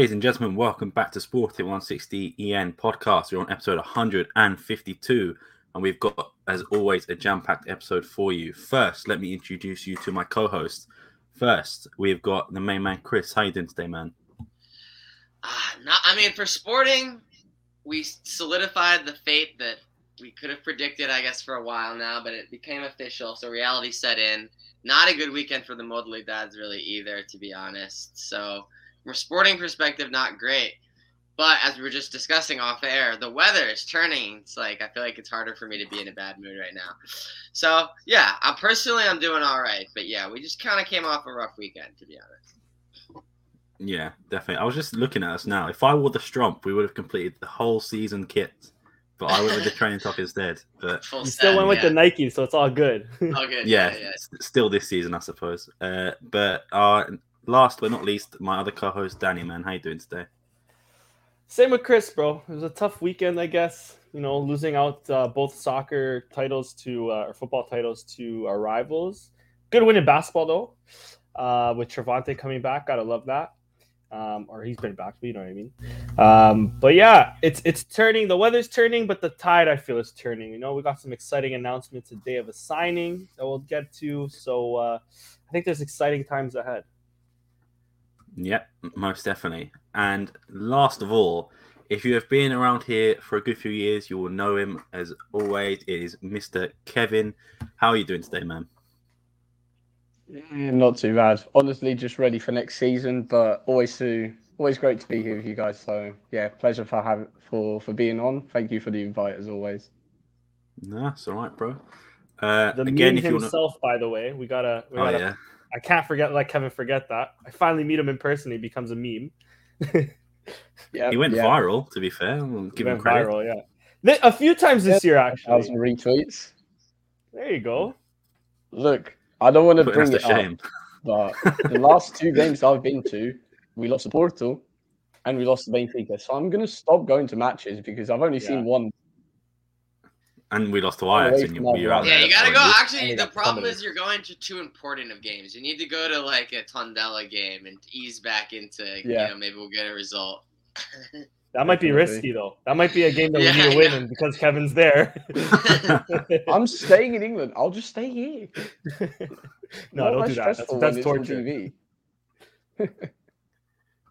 Ladies and gentlemen, welcome back to Sporting 160 EN podcast. We're on episode 152, and we've got, as always, a jam packed episode for you. First, let me introduce you to my co host. First, we've got the main man, Chris. How you doing today, man? Uh, not, I mean, for Sporting, we solidified the fate that we could have predicted, I guess, for a while now, but it became official, so reality set in. Not a good weekend for the Modalidades, really, either, to be honest. So from a sporting perspective, not great. But as we were just discussing off air, the weather is turning. It's like I feel like it's harder for me to be in a bad mood right now. So yeah, I'm personally I'm doing all right. But yeah, we just kind of came off a rough weekend, to be honest. Yeah, definitely. I was just looking at us now. If I wore the strump, we would have completed the whole season kit. But I went with the training top instead. But Full You set, still went with yeah. the Nike, so it's all good. Oh, good. yeah, Yeah, yeah. s- still this season, I suppose. Uh, but uh, last but not least, my other co-host, Danny. Man, how you doing today? Same with Chris, bro. It was a tough weekend, I guess. You know, losing out uh, both soccer titles to uh, or football titles to our rivals. Good win in basketball though, uh, with Travante coming back. Gotta love that. Um, or he's been back, but you know what I mean. Um, but yeah, it's it's turning. The weather's turning, but the tide I feel is turning. You know, we got some exciting announcements today of a signing that we'll get to. So uh, I think there's exciting times ahead. Yep, most definitely. And last of all, if you have been around here for a good few years, you will know him as always. It is Mr. Kevin. How are you doing today, man? Yeah, not too bad. Honestly, just ready for next season, but always to always great to be here with you guys. So yeah, pleasure for having for for being on. Thank you for the invite as always. No, it's all right, bro. Uh, The again, meme if you want to, himself, by the way, we gotta. We oh gotta yeah, I can't forget. Let Kevin forget that. I finally meet him in person. He becomes a meme. Yeah, he went yeah, viral. To be fair, we'll He give him credit. viral. Yeah, Th- a few times this year actually. Thousand retweets. There you go. Look, I don't want to bring to it shame. up, but the last two games I've been to, we lost to Porto, and we lost to Benfica. So I'm gonna stop going to matches because I've only Yeah. seen one. And we lost to away Ajax, and you, from you're out Yeah, there. you gotta go. a. Actually, the problem is you're going to too important of games. You need to go to like a Tondela game and ease back into. Yeah. You know, maybe we'll get a result. That might be risky though. That might be a game that Yeah, we need to win, know. and because Kevin's there. I'm staying in England. I'll just stay here. no, Not don't do that. That's, that's when it's on torture. TV.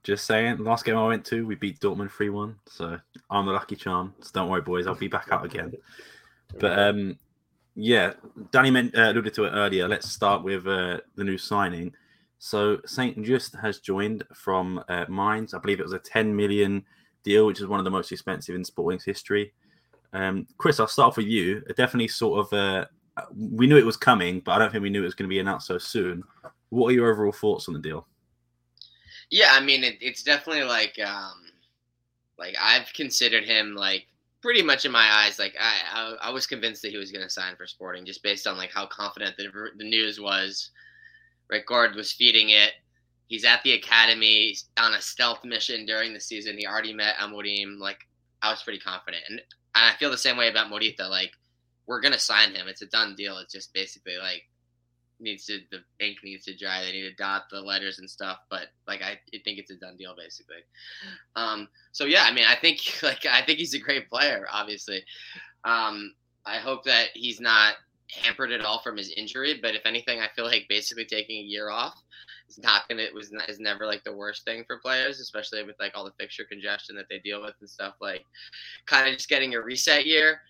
Just saying, last game I went to, we beat Dortmund 3 1. So I'm the lucky charm. So don't worry, boys. I'll be back out again. But um, yeah, Danny meant, uh, alluded to it earlier. Let's start with uh, the new signing. So Saint Juste has joined from uh, Mainz. I believe it was a 10 million deal, which is one of the most expensive in Sporting's history. Um, Chris, I'll start off with you. Definitely sort of, uh, we knew it was coming, but I don't think we knew it was going to be announced so soon. What are your overall thoughts on the deal? Yeah, I mean, it, it's definitely like, um, like I've considered him like pretty much in my eyes. Like I, I, I was convinced that he was going to sign for Sporting just based on like how confident the the news was. Gord was feeding it. He's at the academy on a stealth mission during the season. He already met Amorim. Like I was pretty confident, and, and I feel the same way about Morita. Like we're gonna sign him. It's a done deal. It's just basically like needs to the ink needs to dry. They need to dot the letters and stuff. But like I, I think it's a done deal basically. Um, so yeah, I mean I think like I think he's a great player. Obviously, um, I hope that he's not hampered at all from his injury. But if anything, I feel like basically taking a year off is not gonna it was not, is never like the worst thing for players, especially with like all the fixture congestion that they deal with and stuff. Like kind of just getting a reset year.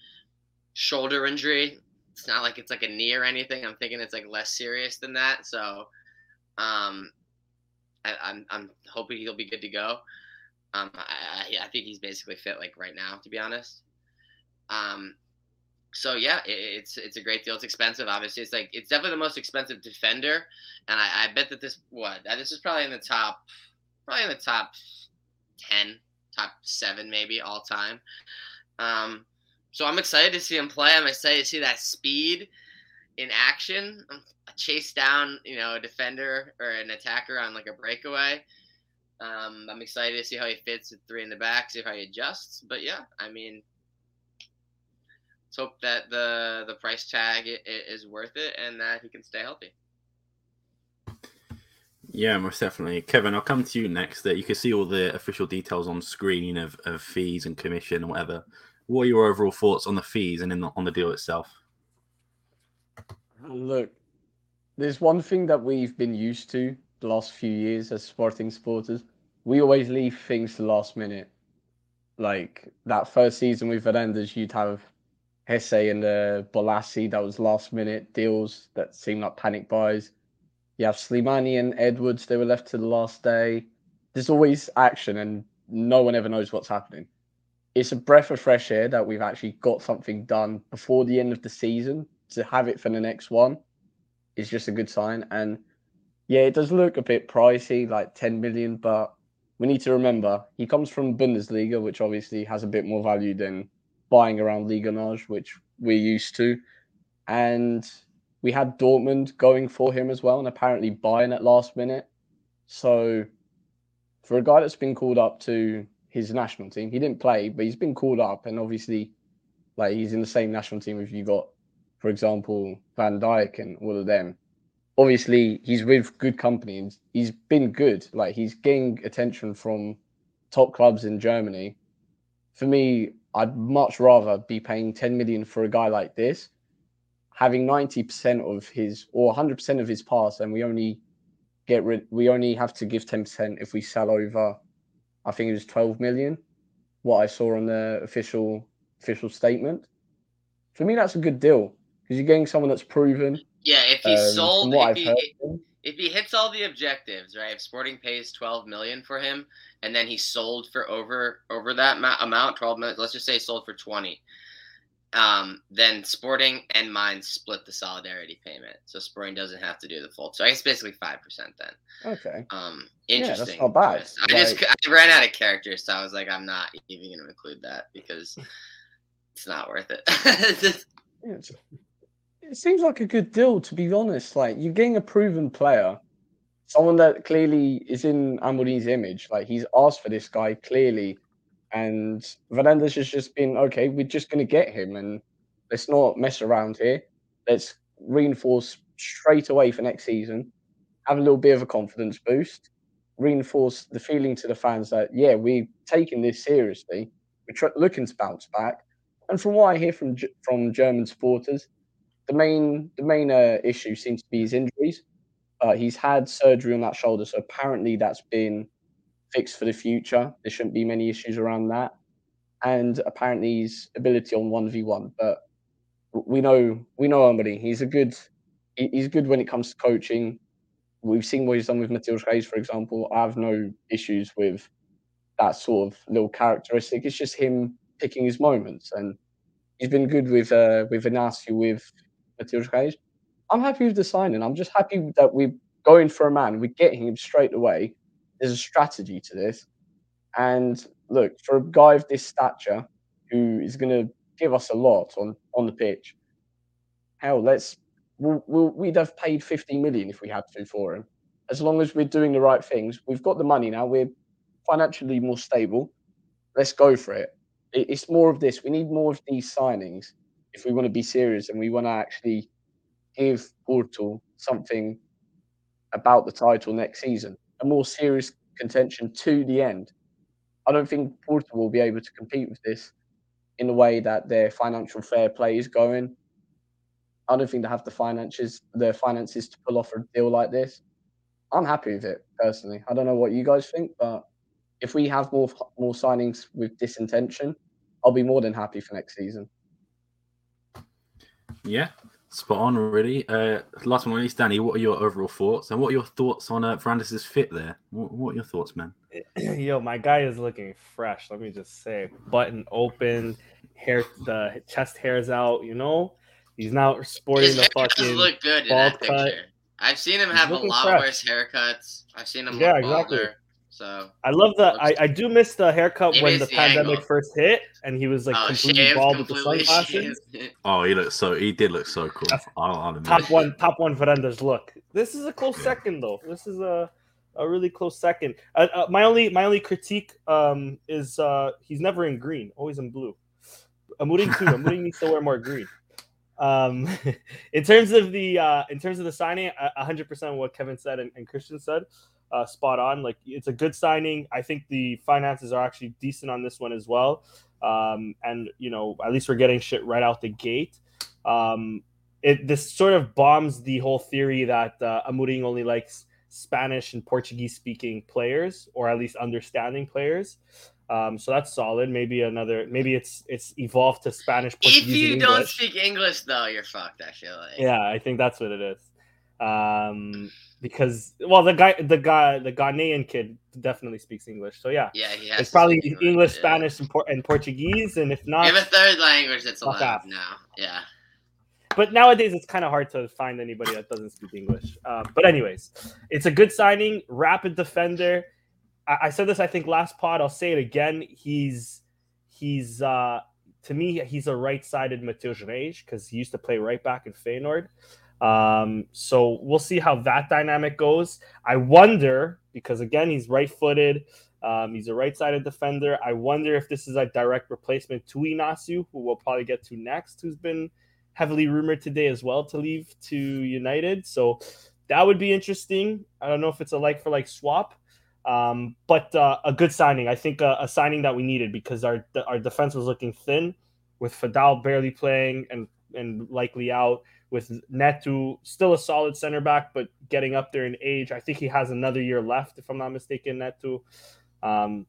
Shoulder injury, it's not like it's like a knee or anything. I'm thinking it's like less serious than that. So, um, I, I'm I'm hoping he'll be good to go. Um, I, I I think he's basically fit like right now, to be honest. Um, so yeah, it, it's it's a great deal. It's expensive, obviously. It's like it's definitely the most expensive defender, and I, I bet that this what this is probably in the top, probably in the top ten, top seven maybe all time. Um, so I'm excited to see him play. I'm excited to see that speed in action. Um, Chase down, you know, a defender or an attacker on like a breakaway. Um, I'm excited to see how he fits with three in the back, see how he adjusts. But yeah, I mean, let's hope that the the price tag i- i- is worth it and that he can stay healthy. Yeah, most definitely. Kevin, I'll come to you next. That you can see all the official details on screen of, of fees and commission or whatever. What are your overall thoughts on the fees and in the, on the deal itself? Look, there's one thing that we've been used to the last few years as sporting supporters. We always leave things to last minute. Like that first season with Varandas, you'd have Jesé and uh, Bolasie that was last minute deals that seemed like panic buys. You have Slimani and Edwards, they were left to the last day. There's always action and no one ever knows what's happening. It's a breath of fresh air that we've actually got something done before the end of the season to have it for the next one is just a good sign. And yeah, it does look a bit pricey, like 10 million, but we need to remember he comes from Bundesliga, which obviously has a bit more value than buying around Liga NOS, which we're used to. And we had Dortmund going for him as well, and apparently buying at last minute. So for a guy that's been called up to his national team, he didn't play, but he's been called up, and obviously, like he's in the same national team if you got for example, Van Dijk and all of them. Obviously, he's with good company and he's been good. Like he's getting attention from top clubs in Germany. For me, I'd much rather be paying 10 million for a guy like this, having 90% of his or 100% of his pass, and we only get rid. We only have to give 10% if we sell over. I think it was 12 million. What I saw on the official official statement. For me, that's a good deal because you're getting someone that's proven. Yeah, if he um, sold, if he, if he hits all the objectives, right? If Sporting pays 12 million for him, and then he sold for over over that amount, 12 million. Let's just say sold for 20. Um, then Sporting and Mainz split the solidarity payment, so Sporting doesn't have to do the full. So I guess basically five percent then. Okay. Um, interesting. Yeah, that's not bad. I like, just I ran out of characters, so I was like, I'm not even going to include that because it's not worth it. it seems like a good deal, to be honest. Like you're getting a proven player, someone that clearly is in Amorim's image. Like he's asked for this guy clearly, and Varandas has just been okay. We're just going to get him, and let's not mess around here. Let's reinforce straight away for next season. Have a little bit of a confidence boost. Reinforce the feeling to the fans that yeah, we're taking this seriously. We're tr- looking to bounce back. And from what I hear from from German supporters, the main the main uh, issue seems to be his injuries. Uh, he's had surgery on that shoulder, so apparently that's been fixed for the future. There shouldn't be many issues around that. And apparently his ability on one v one, but we know we know Amorim. He's a good he's good when it comes to coaching. We've seen what he's done with Matheus Reis, for example. I have no issues with that sort of little characteristic. It's just him picking his moments, and he's been good with uh, with Inacio, with Matheus Reis. I'm happy with the signing. I'm just happy that we're going for a man. We're getting him straight away. There's a strategy to this. And look, for a guy of this stature who is going to give us a lot on, on the pitch, hell, let's we'll, we'll, we'd have paid 50 million if we had to for him. As long as we're doing the right things, we've got the money now. We're financially more stable. Let's go for it. It's more of this. We need more of these signings if we want to be serious and we want to actually give Porto something about the title next season, a more serious contention to the end. I don't think Porto will be able to compete with this in the way that their financial fair play is going. I don't think they have the finances, the finances to pull off a deal like this. I'm happy with it personally. I don't know what you guys think, but if we have more more signings with this intention, I'll be more than happy for next season. Yeah, spot on, really. Uh, last one, least, Danny. What are your overall thoughts, and what are your thoughts on uh, Varandas' fit there? What, what, are your thoughts, man? Yo, my guy is looking fresh. Let me just say, button open, hair, the chest hairs out. You know, he's now sporting the fucking look good in that cut. picture. I've seen him have a lot fresh. worse haircuts. I've seen him yeah, exactly. Balder. So I love the I, I do miss the haircut when the, the pandemic angle. first hit and he was like oh, completely bald with the sunglasses. Oh, he looked so he did look so cool. I'll, I'll top one top one Varandas look. This is a close yeah. second though. This is a a really close second. Uh, uh, my only my only critique um is uh he's never in green, always in blue. Amorim too. Amorim needs to wear more green. Um, in terms of the uh, in terms of the signing, hundred percent what Kevin said and, and Christian said. Uh, spot on. Like it's a good signing. I think the finances are actually decent on this one as well. Um, and you know, at least we're getting shit right out the gate. Um, it this sort of bombs the whole theory that uh, Amorim only likes Spanish and Portuguese speaking players, or at least understanding players. Um, so that's solid. Maybe another. Maybe it's it's evolved to Spanish. Portuguese, if you don't speak English, though, you're fucked. I feel like. Yeah, I think that's what it is. Um, because well, the guy, the guy, the Ghanaian kid definitely speaks English. So yeah, Yeah, he has. it's probably speak English, yeah. Spanish, and, Por- and Portuguese, and if not, have a third language that's allowed off. now. Yeah. but nowadays it's kind of hard to find anybody that doesn't speak English. Uh, but anyways, it's a good signing, rapid defender. I, I said this I think last pod. I'll say it again. He's he's uh, to me he's a right-sided Matheus Reis because he used to play right back in Feyenoord. Um, so we'll see how that dynamic goes. I wonder because again he's right-footed. Um, he's a right-sided defender. I wonder if this is a direct replacement to Inacio, who we'll probably get to next, who's been heavily rumored today as well to leave to United. So that would be interesting. I don't know if it's a like for like swap, um, but uh, a good signing. I think uh, a signing that we needed because our our defense was looking thin with Feddal barely playing and and likely out. With Neto still a solid center back, but getting up there in age. I think he has another year left, if I'm not mistaken. Neto. Um,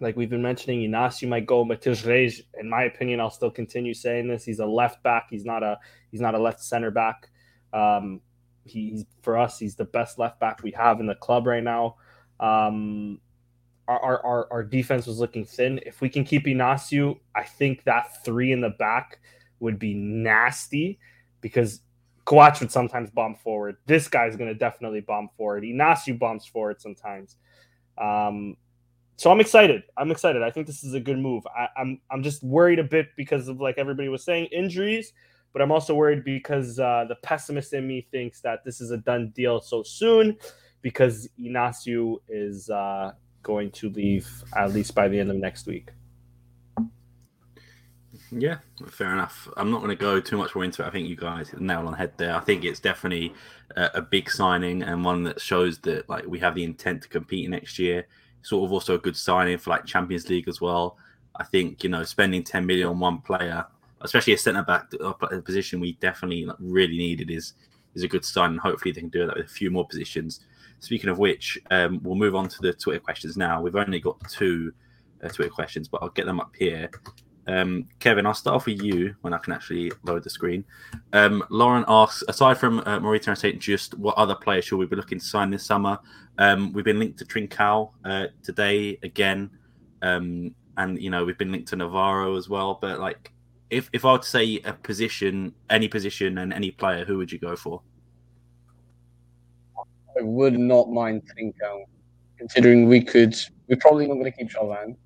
like we've been mentioning, Inacio might go. Matheus Reis, in my opinion, I'll still continue saying this. He's a left back. He's not a he's not a left center back. Um, he, he's for us. He's the best left back we have in the club right now. Um, our, our, our, defense was looking thin. If we can keep Inacio, I think that three in the back would be nasty because Coates would sometimes bomb forward. This guy's going to definitely bomb forward. Inacio bombs forward sometimes. Um, so I'm excited. I'm excited. I think this is a good move. I, I'm I'm just worried a bit because of like everybody was saying injuries, but I'm also worried because uh, the pessimist in me thinks that this is a done deal so soon because Inacio is uh, going to leave at least by the end of next week. Yeah, fair enough. I'm not going to go too much more into it. I think you guys hit the nail on the head there. I think it's definitely a, a big signing and one that shows that like we have the intent to compete next year. Sort of also a good signing for like Champions League as well. I think you know spending 10 million on one player, especially a centre back uh, a position we definitely like, really needed is is a good sign. And hopefully they can do that with a few more positions. Speaking of which, um, we'll move on to the Twitter questions now. We've only got two uh, Twitter questions, but I'll get them up here. Um, Kevin, I'll start off with you when I can actually load the screen. Um, Lauren asks, aside from uh, Morita and St. Juste, what other players should we be looking to sign this summer? Um, we've been linked to Trincao uh, today again, um, and you know we've been linked to Navarro as well. But like, if if I were to say a position, any position, and any player, who would you go for? I would not mind Trincao, considering we could. We're probably not going to keep Chauvin.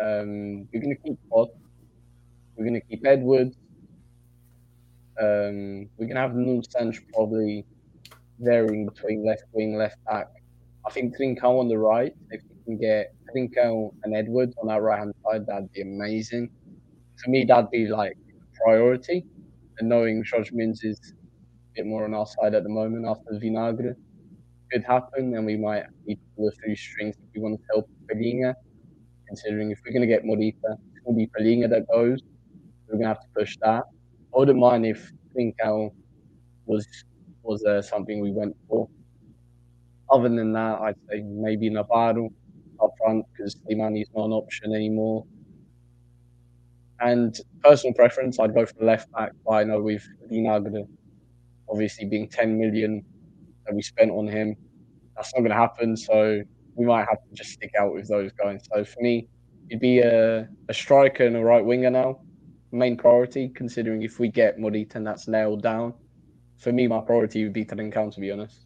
Um, we're going to keep Pote. We're going to keep Edwards. Um, we're going to have Nuno Sancho probably varying between left wing, left back. I think Trincao on the right. If we can get Trincao and Edwards on that right hand side, that'd be amazing. For me, that'd be like priority. And knowing Jorge Mendes is a bit more on our side at the moment after Vinagre could happen, and we might need to pull a few strings if we want to help Palhinha. Considering if we're going to get Morita, it's going Palhinha that goes. We're going to have to push that. I wouldn't mind if Trincao was was uh, something we went for. Other than that, I'd say maybe Navarro up front because Slimani's not an option anymore. And personal preference, I'd go for the left back, but I know with Vinagre obviously being 10 million that we spent on him, that's not going to happen. So we might have to just stick out with those guys. So for me, it'd be a, a striker and a right winger now, main priority, considering if we get Morita and that's nailed down. For me, my priority would be Trincao, to be honest.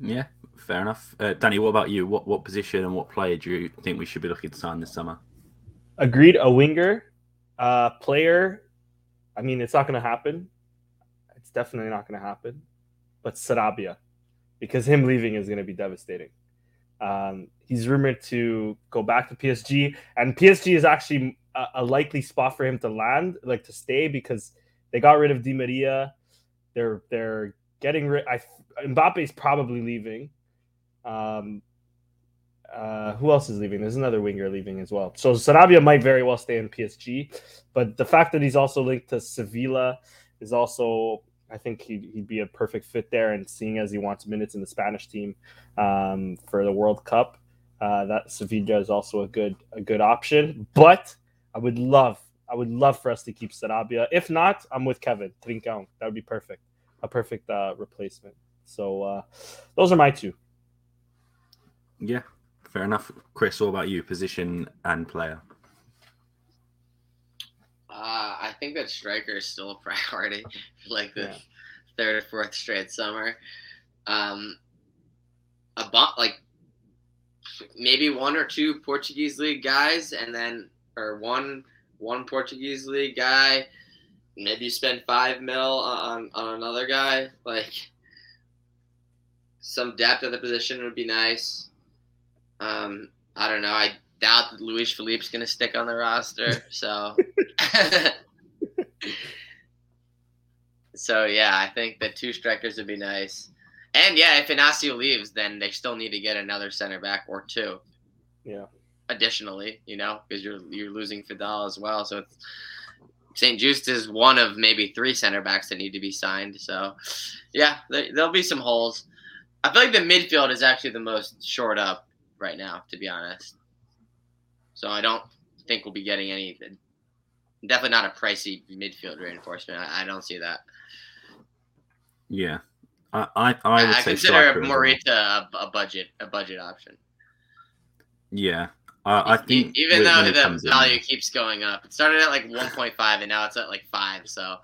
Yeah, fair enough. Uh, Danny, what about you? What what position and what player do you think we should be looking to sign this summer? Agreed. A winger, uh, player. I mean, it's not going to happen. It's definitely not going to happen. But Sarabia, because him leaving is going to be devastating. Um, he's rumored to go back to PSG, and PSG is actually a, a likely spot for him to land, like to stay, because they got rid of Di Maria. They're they're getting rid. I Mbappe's probably leaving. Um, uh, who else is leaving? There's another winger leaving as well. So Sarabia might very well stay in PSG, but the fact that he's also linked to Sevilla is also, I think he'd, he'd be a perfect fit there. And seeing as he wants minutes in the Spanish team um, for the World Cup, uh, that Sevilla is also a good a good option. But I would love I would love for us to keep Sarabia. If not, I'm with Kevin Trincão. That would be perfect, a perfect uh, replacement. So uh, those are my two. Yeah, fair enough. Chris, what about you? Position and player. Uh, I think that striker is still a priority for like the Yeah. third or fourth straight summer. Um, a bu- like maybe one or two Portuguese league guys, and then or one one Portuguese league guy. Maybe you spend five mil on on another guy. Like some depth at the position would be nice. Um, I don't know. I doubt that Luis Felipe's gonna stick on the roster. So, so yeah, I think that two strikers would be nice. And yeah, if Inacio leaves, then they still need to get another center back or two. Yeah. Additionally, you know, because you're you're losing Feddal as well, so it's St. Juste is one of maybe three center backs that need to be signed. So, yeah, there, there'll be some holes. I feel like the midfield is actually the most short up right now, to be honest. So I don't think we'll be getting anything. Definitely not a pricey midfield reinforcement. I, I don't see that. Yeah, I I, I would I, say consider. Morita a, a budget a budget option. Yeah, I think even when- though when the comes in- value keeps going up, it started at like 1.5 and now it's at like five. So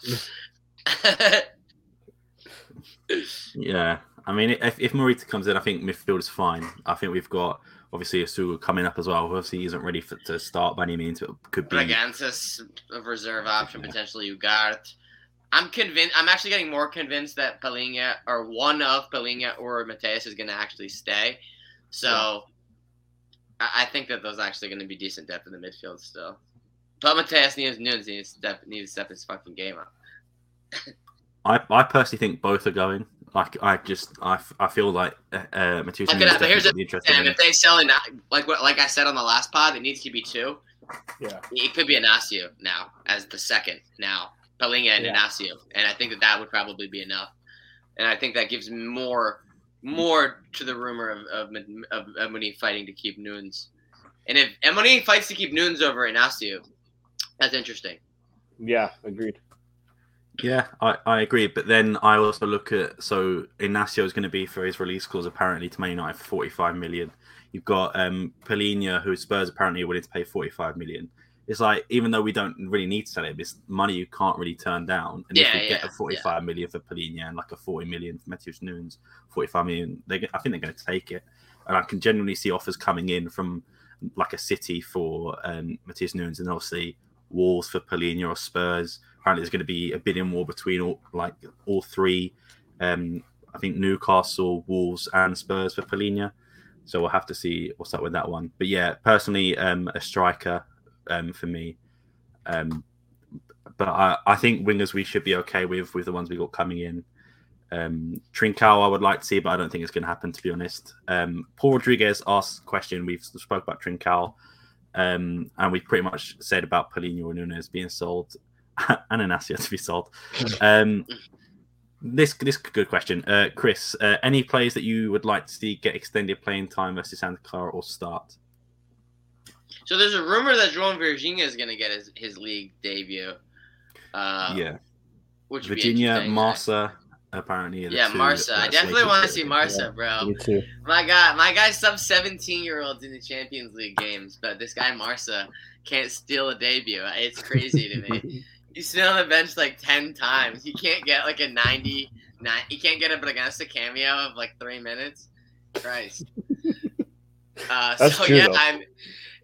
Yeah, I mean, if, if Morita comes in, I think midfield is fine. I think we've got obviously Essugo coming up as well. Obviously, he isn't ready for, to start by any means, but could be. It's a reserve option potentially. Ugarte. I'm convinced. I'm actually getting more convinced that Palhinha or one of Palhinha or Mateus is going to actually stay. So I, I think that those actually going to be decent depth in the midfield still. But Mateus needs Nunes needs to step needs to step his fucking game up. I, I personally think both are going. Like, I just I, I feel like uh, uh, Matheus Okay, Nunes but here's definitely interested And if they sell in like what like I said on the last pod, it needs to be two. Yeah. It could be Inacio now as the second now. Palhinha and Yeah. Inacio. And I think that that would probably be enough. And I think that gives more more to the rumor of of, of Emoni fighting to keep Nunes. And if Emoni fights to keep Nunes over Inacio, that's interesting. Yeah, agreed. Yeah, I, I agree. But then I also look at so Inacio is going to be for his release clause apparently to Man United for 45 million. You've got um Palhinha, who Spurs apparently are willing to pay 45 million. It's like even though we don't really need to sell him, it's money you can't really turn down. And if Yeah, we get yeah, a 45 million for Palhinha and like a 40 million for Matheus Nunes, 45 million, they I think they're going to take it. And I can genuinely see offers coming in from like a City for um, Matheus Nunes and obviously Wolves for Palhinha or Spurs. Apparently, there's going to be a bidding war between all like all three. Um, I think Newcastle, Wolves, and Spurs for Palhinha. So we'll have to see what's up with that one. But yeah, personally, um, a striker um, for me. Um, but I, I think wingers we should be okay with with the ones we got coming in. Um, I would like to see, but I don't think it's going to happen. To be honest, um, Paul Rodriguez asked question. We've spoke about Trincao, um, and we pretty much said about Palhinha and Nunes being sold, and Inacio to be sold. Um, this this good question, uh, Chris. Uh, any players that you would like to see get extended playing time versus Santa Clara or start? So there's a rumor that João Virginia is going to get his, his league debut. Uh, yeah, which Virginia, interesting. Marsa, apparently. are the Yeah, two Marsa. I definitely want to see it. Marsa, bro. Me too. My guy, my guy, sub seventeen year olds in the Champions League games, but this guy Marsa can't steal a debut. It's crazy to me. He's been on the bench like ten times. He can't get like a ninety nine. He can't get up against a cameo of like three minutes. Christ. Uh, That's so true, yeah, though. I'm.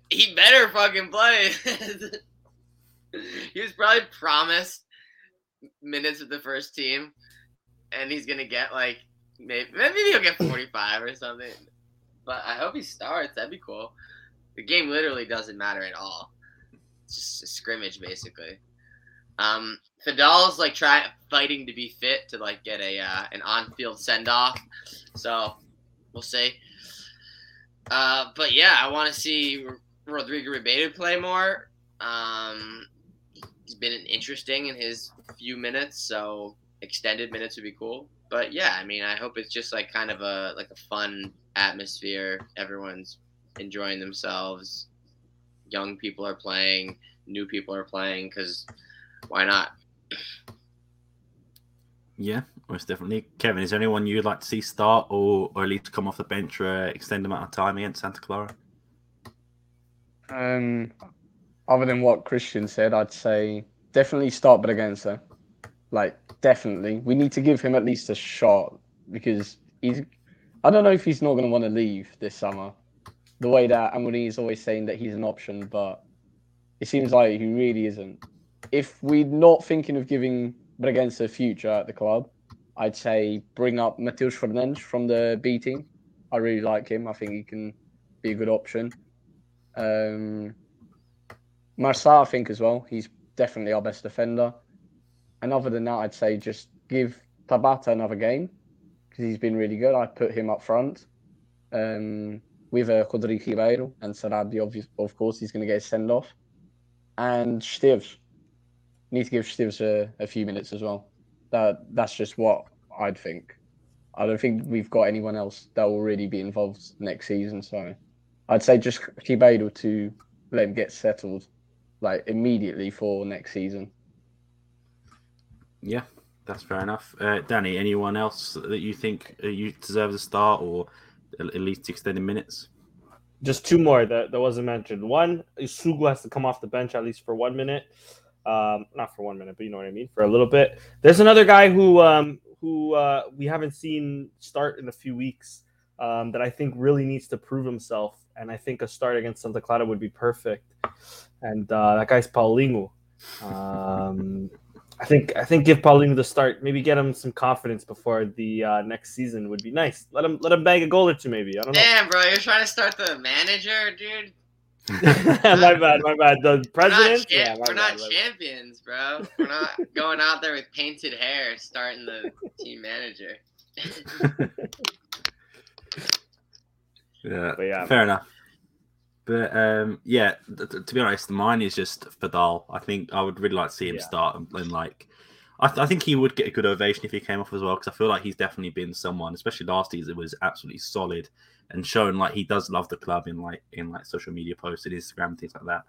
He better fucking play. he was probably promised minutes with the first team, and he's gonna get like maybe maybe he'll get forty five or something. But I hope he starts. That'd be cool. The game literally doesn't matter at all. It's just a scrimmage basically. Um, Feddal's like trying fighting to be fit to like get a uh, an on field send off. So we'll see. Uh, but yeah, I want to see Rodrigo Ribeiro play more. Um, he's been interesting in his few minutes, so extended minutes would be cool. But yeah, I mean, I hope it's just like kind of a like a fun atmosphere. Everyone's enjoying themselves. Young people are playing, new people are playing because why not? Yeah, most definitely. Kevin, is there anyone you'd like to see start or, or at least come off the bench for an extended amount of time against Santa Clara? Um, other than what Christian said, I'd say definitely start Bragança. Like, definitely. We need to give him at least a shot because he's. I don't know if he's not going to want to leave this summer. The way that Amorim is always saying that he's an option, but it seems like he really isn't. If we're not thinking of giving Bragança a future at the club, I'd say bring up Mateus Fernandes from the B team. I really like him. I think he can be a good option. Um, I think as well. He's definitely our best defender. And other than that, I'd say just give Tabata another game because he's been really good. I put him up front um, with uh, Rodrigo Ribeiro and Sarabia. Of course, he's going to get a send off. And Esteves. Need to give Esteves a, a few minutes as well. That that's just what I'd think. I don't think we've got anyone else that will really be involved next season. So I'd say just keep able to let him get settled like immediately for next season. Yeah, that's fair enough. Uh, Danny, anyone else that you think uh, you deserve a start or at least extended minutes? Just two more that, that wasn't mentioned. One, Sugu has to come off the bench at least for one minute. Um, not for one minute, but you know what I mean, for a little bit. There's another guy who um, who uh, we haven't seen start in a few weeks um, that I think really needs to prove himself, and I think a start against Santa Clara would be perfect. And uh, that guy's Paulinho. Um, I think I think give Paulinho the start, maybe get him some confidence before the uh, next season would be nice. Let him let him bag a goal or two, maybe. I don't know. Damn, bro, you're trying to start the manager, dude. my bad, my bad. The We're not, president. champ- my we're bad, not champions, bro. We're not going out there with painted hair starting the team manager. Yeah, But yeah, fair enough. But um, yeah, th- th- to be honest, mine is just Feddal. I think I would really like to see him Yeah. start and, and like, I, th- I think he would get a good ovation if he came off as well because I feel like he's definitely been someone, especially last season, was absolutely solid and shown like he does love the club in like in like social media posts and Instagram things like that.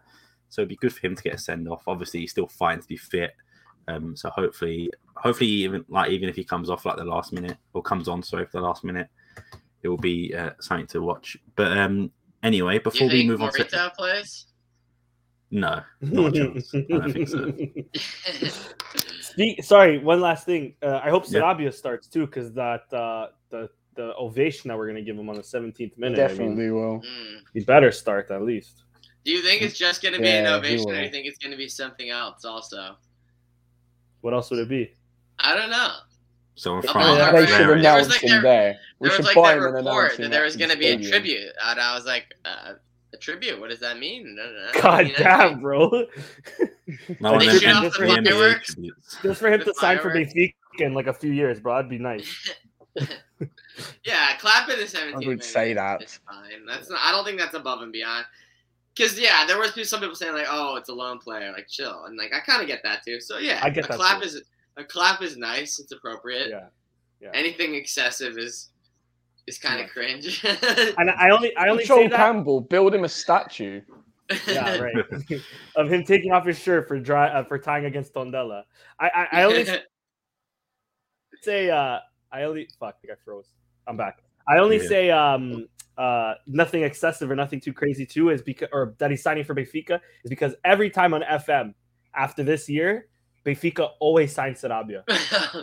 So it'd be good for him to get a send off. Obviously, he's still fine to be fit. Um, so hopefully, hopefully even like even if he comes off like the last minute or comes on sorry for the last minute, it will be uh, something to watch. But um, anyway, before you we think move on to Morita plays? no, not a chance. I don't think so. Speak, sorry, one last thing. Uh, I hope Yeah. Starts too, because that uh, the the ovation that we're gonna give him on the 17th minute. I mean, Definitely will. He better start at least. Do you think it's just going to be Yeah, an ovation, or do you think it's going to be something else also? What else would it be? I don't know. So in front, yeah, they should announce like him there- there. We There should was like buy that him and announce report that there was going to be a tribute, and I was like, uh, a tribute? What does that mean? I don't. God mean, damn, bro! no They shoot off the fireworks. Just for him to sign for fireworks. Benfica in like a few years, bro. That'd be nice. Yeah, clap in the 17th. would minute say that. that. is fine. That's not. I don't think that's above and beyond. Because yeah, there was some people saying like, "Oh, it's a lone player." Like, chill, and like I kind of get that too. So yeah, I get a that clap too. is a clap is nice. It's appropriate. Yeah, yeah. Anything excessive is is kind of Yeah. cringe. And I only, I only Joel say that. Campbell, build him a statue. Yeah, right. of him taking off his shirt for dry uh, for tying against Tondela. I, I, I only say uh I only fuck I think I froze. I'm back. I only Yeah. say um uh nothing excessive or nothing too crazy too is because or that he's signing for Benfica is because every time on FM after this year, Benfica always signs Sarabia.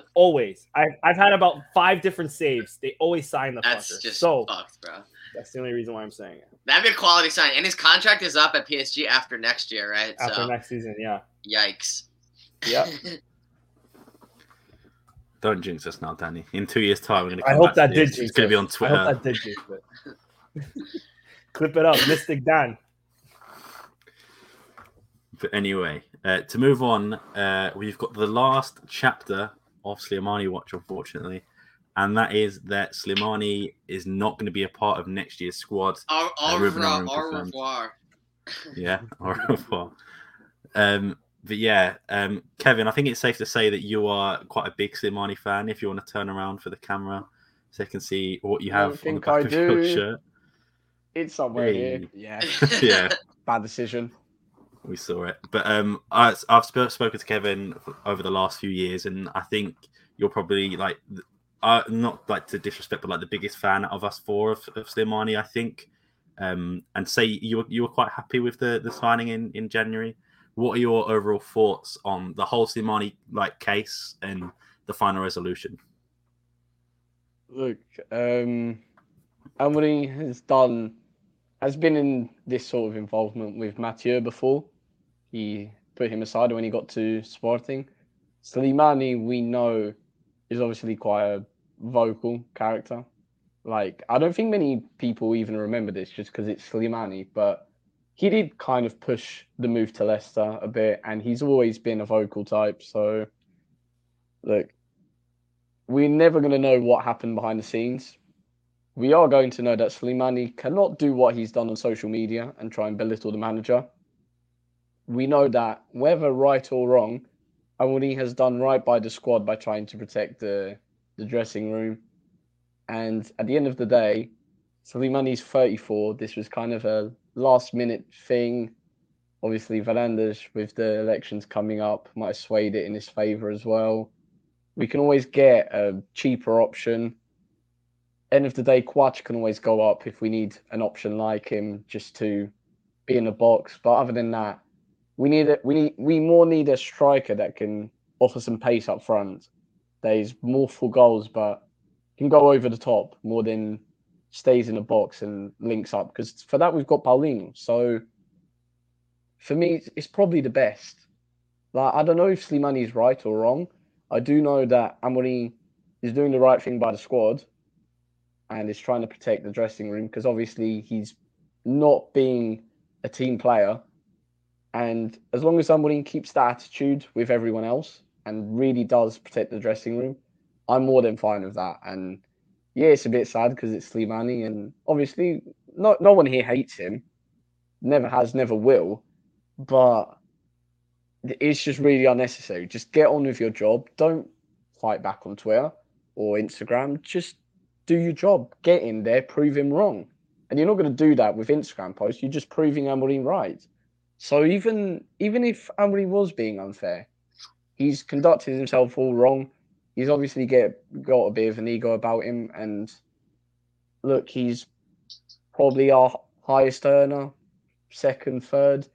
Always. I I've had about five different saves. They always sign the That's fucker. just so fucked, bro. that's the only reason why I'm saying it. That'd be a quality sign, and his contract is up at PSG after next year, right? After so next season, yeah. yikes. Yeah. Don't jinx us now, Danny. In two years' time, we're going to. I hope that did It's jinx going to be us. on I hope that did jinx it. Clip it up, Mystic Dan. But anyway, uh, to move on, uh, we've got the last chapter of Slimani Watch, unfortunately, and that is that Slimani is not going to be a part of next year's squad. Au, au, Ruben revoir, au revoir. Yeah, au revoir. Um, but yeah, um, Kevin, I think it's safe to say that you are quite a big Slimani fan. If you want to turn around for the camera, so they can see what you have on the back I of your shirt. It's somewhere Hey. here. Yeah, yeah, bad decision. we saw it. But um, I, I've sp- spoken to Kevin over the last few years, and I think you're probably like, uh, not like to disrespect, but like the biggest fan of us four of, of Slimani, I think. Um, and say you were you were quite happy with the the signing in in January. What are your overall thoughts on the whole Slimani like case and the final resolution? Look, um, Amorim has done, has been in this sort of involvement with Mathieu before. He put him aside when he got to Sporting. Slimani, we know, is obviously quite a vocal character. Like, I don't think many people even remember this just because it's Slimani, but he did kind of push the move to Leicester a bit, and he's always been a vocal type. So, look, we're never going to know what happened behind the scenes. We are going to know that Slimani cannot do what he's done on social media and try and belittle the manager. We know that whether right or wrong, Amorim has done right by the squad by trying to protect the the dressing room. And at the end of the day, Slimani's 34. This was kind of a last minute thing. Obviously, Varandas, with the elections coming up, might have swayed it in his favour as well. We can always get a cheaper option. End of the day, Coates can always go up if we need an option like him just to be in the box. But other than that, we need a, we need we more need a striker that can offer some pace up front. That is more for goals, but can go over the top more than stays in the box and links up. Because for that we've got Paulinho. So for me, it's, it's probably the best. Like I don't know if Slimani is right or wrong. I do know that Amorim is doing the right thing by the squad and is trying to protect the dressing room because obviously he's not being a team player. And as long as Amorim keeps that attitude with everyone else and really does protect the dressing room, I'm more than fine with that. And yeah, it's a bit sad because it's Slimani, and obviously, no no one here hates him. Never has, never will. But it's just really unnecessary. Just get on with your job. Don't fight back on Twitter or Instagram. Just do your job. Get in there, prove him wrong. And you're not going to do that with Instagram posts. You're just proving Amorim right. So even even if Amorim was being unfair, he's conducted himself all wrong. He's obviously get got a bit of an ego about him, and look, he's probably our highest earner, second, third.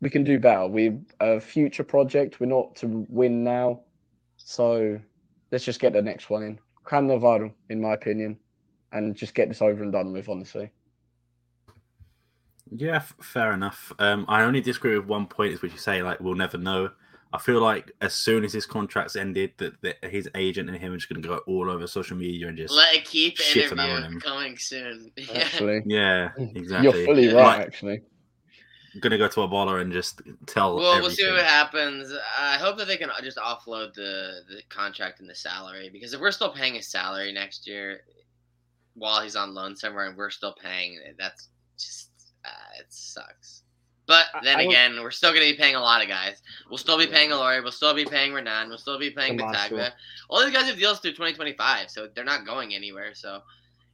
We can do better. We're a future project. We're not to win now, so let's just get the next one in. Can Navarro, in my opinion, and just get this over and done with. Honestly. Yeah, fair enough. Um, I only disagree with one point, is which you say like we'll never know. I feel like as soon as his contract's ended, that, that his agent and him are just going to go all over social media and just Let it keep Shit on interview coming soon. Yeah. Actually, yeah, exactly. you're fully Yeah. right. Like, Actually, going to go to a baller and just tell. Well, we'll see what happens. I hope that they can just offload the the contract and the salary because if we're still paying his salary next year while he's on loan somewhere and we're still paying, that's just uh, it sucks. But then I don't- again, we're still going to be paying a lot of guys. We'll still be paying Ilori. We'll still be paying Renan. We'll still be paying. Battaglia. All these guys have deals through 2025, so they're not going anywhere. So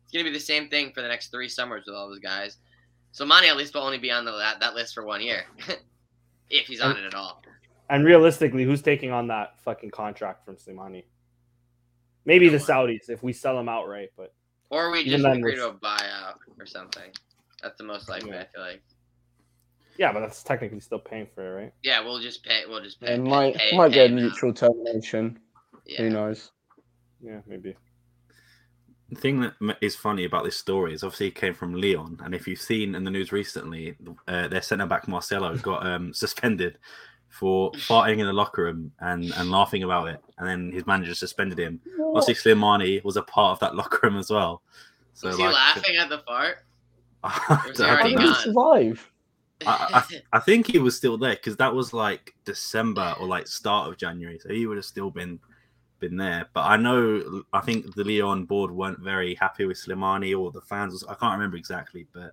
it's going to be the same thing for the next three summers with all those guys. So Monty at least will only be on the, that, that list for one year, if he's on it at all. And realistically, who's taking on that fucking contract from Slimani? Maybe the one. Saudis if we sell him outright, but Or we just agree to a buyout or something. That's the most likely. Yeah. I feel like. Yeah, but that's technically still paying for it, right? Yeah, we'll just pay. We'll just pay. it might pay- might pay get a him out. neutral termination. Who knows? Yeah, maybe. The thing that is funny about this story is obviously it came from Lyon, and if you've seen in the news recently, uh, their centre back Marcelo got um, suspended for farting in the locker room and, and laughing about it, and then his manager suspended him. Obviously, Slimani was a part of that locker room as well. So Was he like, laughing at the fart? I was don't he How already did he survive? I, I, I think he was still there because that was like December or like start of January, so he would have still been been there. But I know I think the Lyon board weren't very happy with Slimani or the fans. I can't remember exactly, but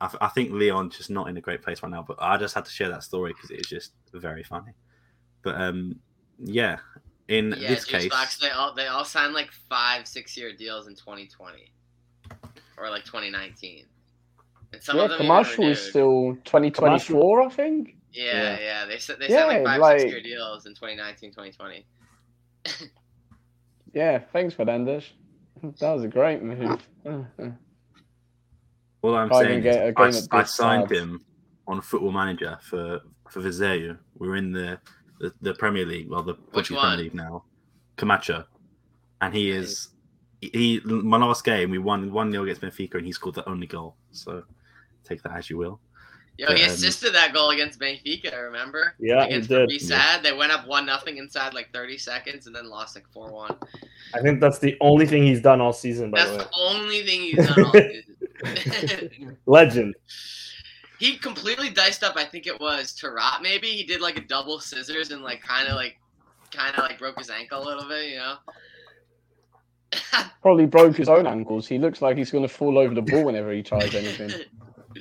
I, I think Lyon's just not in a great place right now. But I just had to share that story because it was just very funny. But um, yeah, in yeah, this juice case, box, they all they all signed like five, six year deals in 2020 or like 2019. And some yeah, of them commercial is still 2024, I think. Yeah, Yeah. yeah. They said they Yeah, signed like five, like- six year deals in 2019, 2020. Yeah, thanks, Fernandes. That was a great move. all I'm Can't saying get is I, I signed tabs. him on Football Manager for for Vizeu. We're in the, the the Premier League, well, the Which Portuguese one? Premier League now. Camacho, and he is he. My last game, we won one 0 against Benfica, and he scored the only goal. So take that as you will. Yo, he Um, assisted that goal against Benfica. I remember? Yeah, he against did. Be sad. They went up one nothing inside like 30 seconds and then lost like four one. I think that's the only thing he's done all season. By That's the way, the only thing he's done all season. legend. he completely diced up. I think it was Tarat. Maybe he did like a double scissors and like kind of like kind of like broke his ankle a little bit. You know. Probably broke his own ankles. He looks like he's going to fall over the ball whenever he tries anything.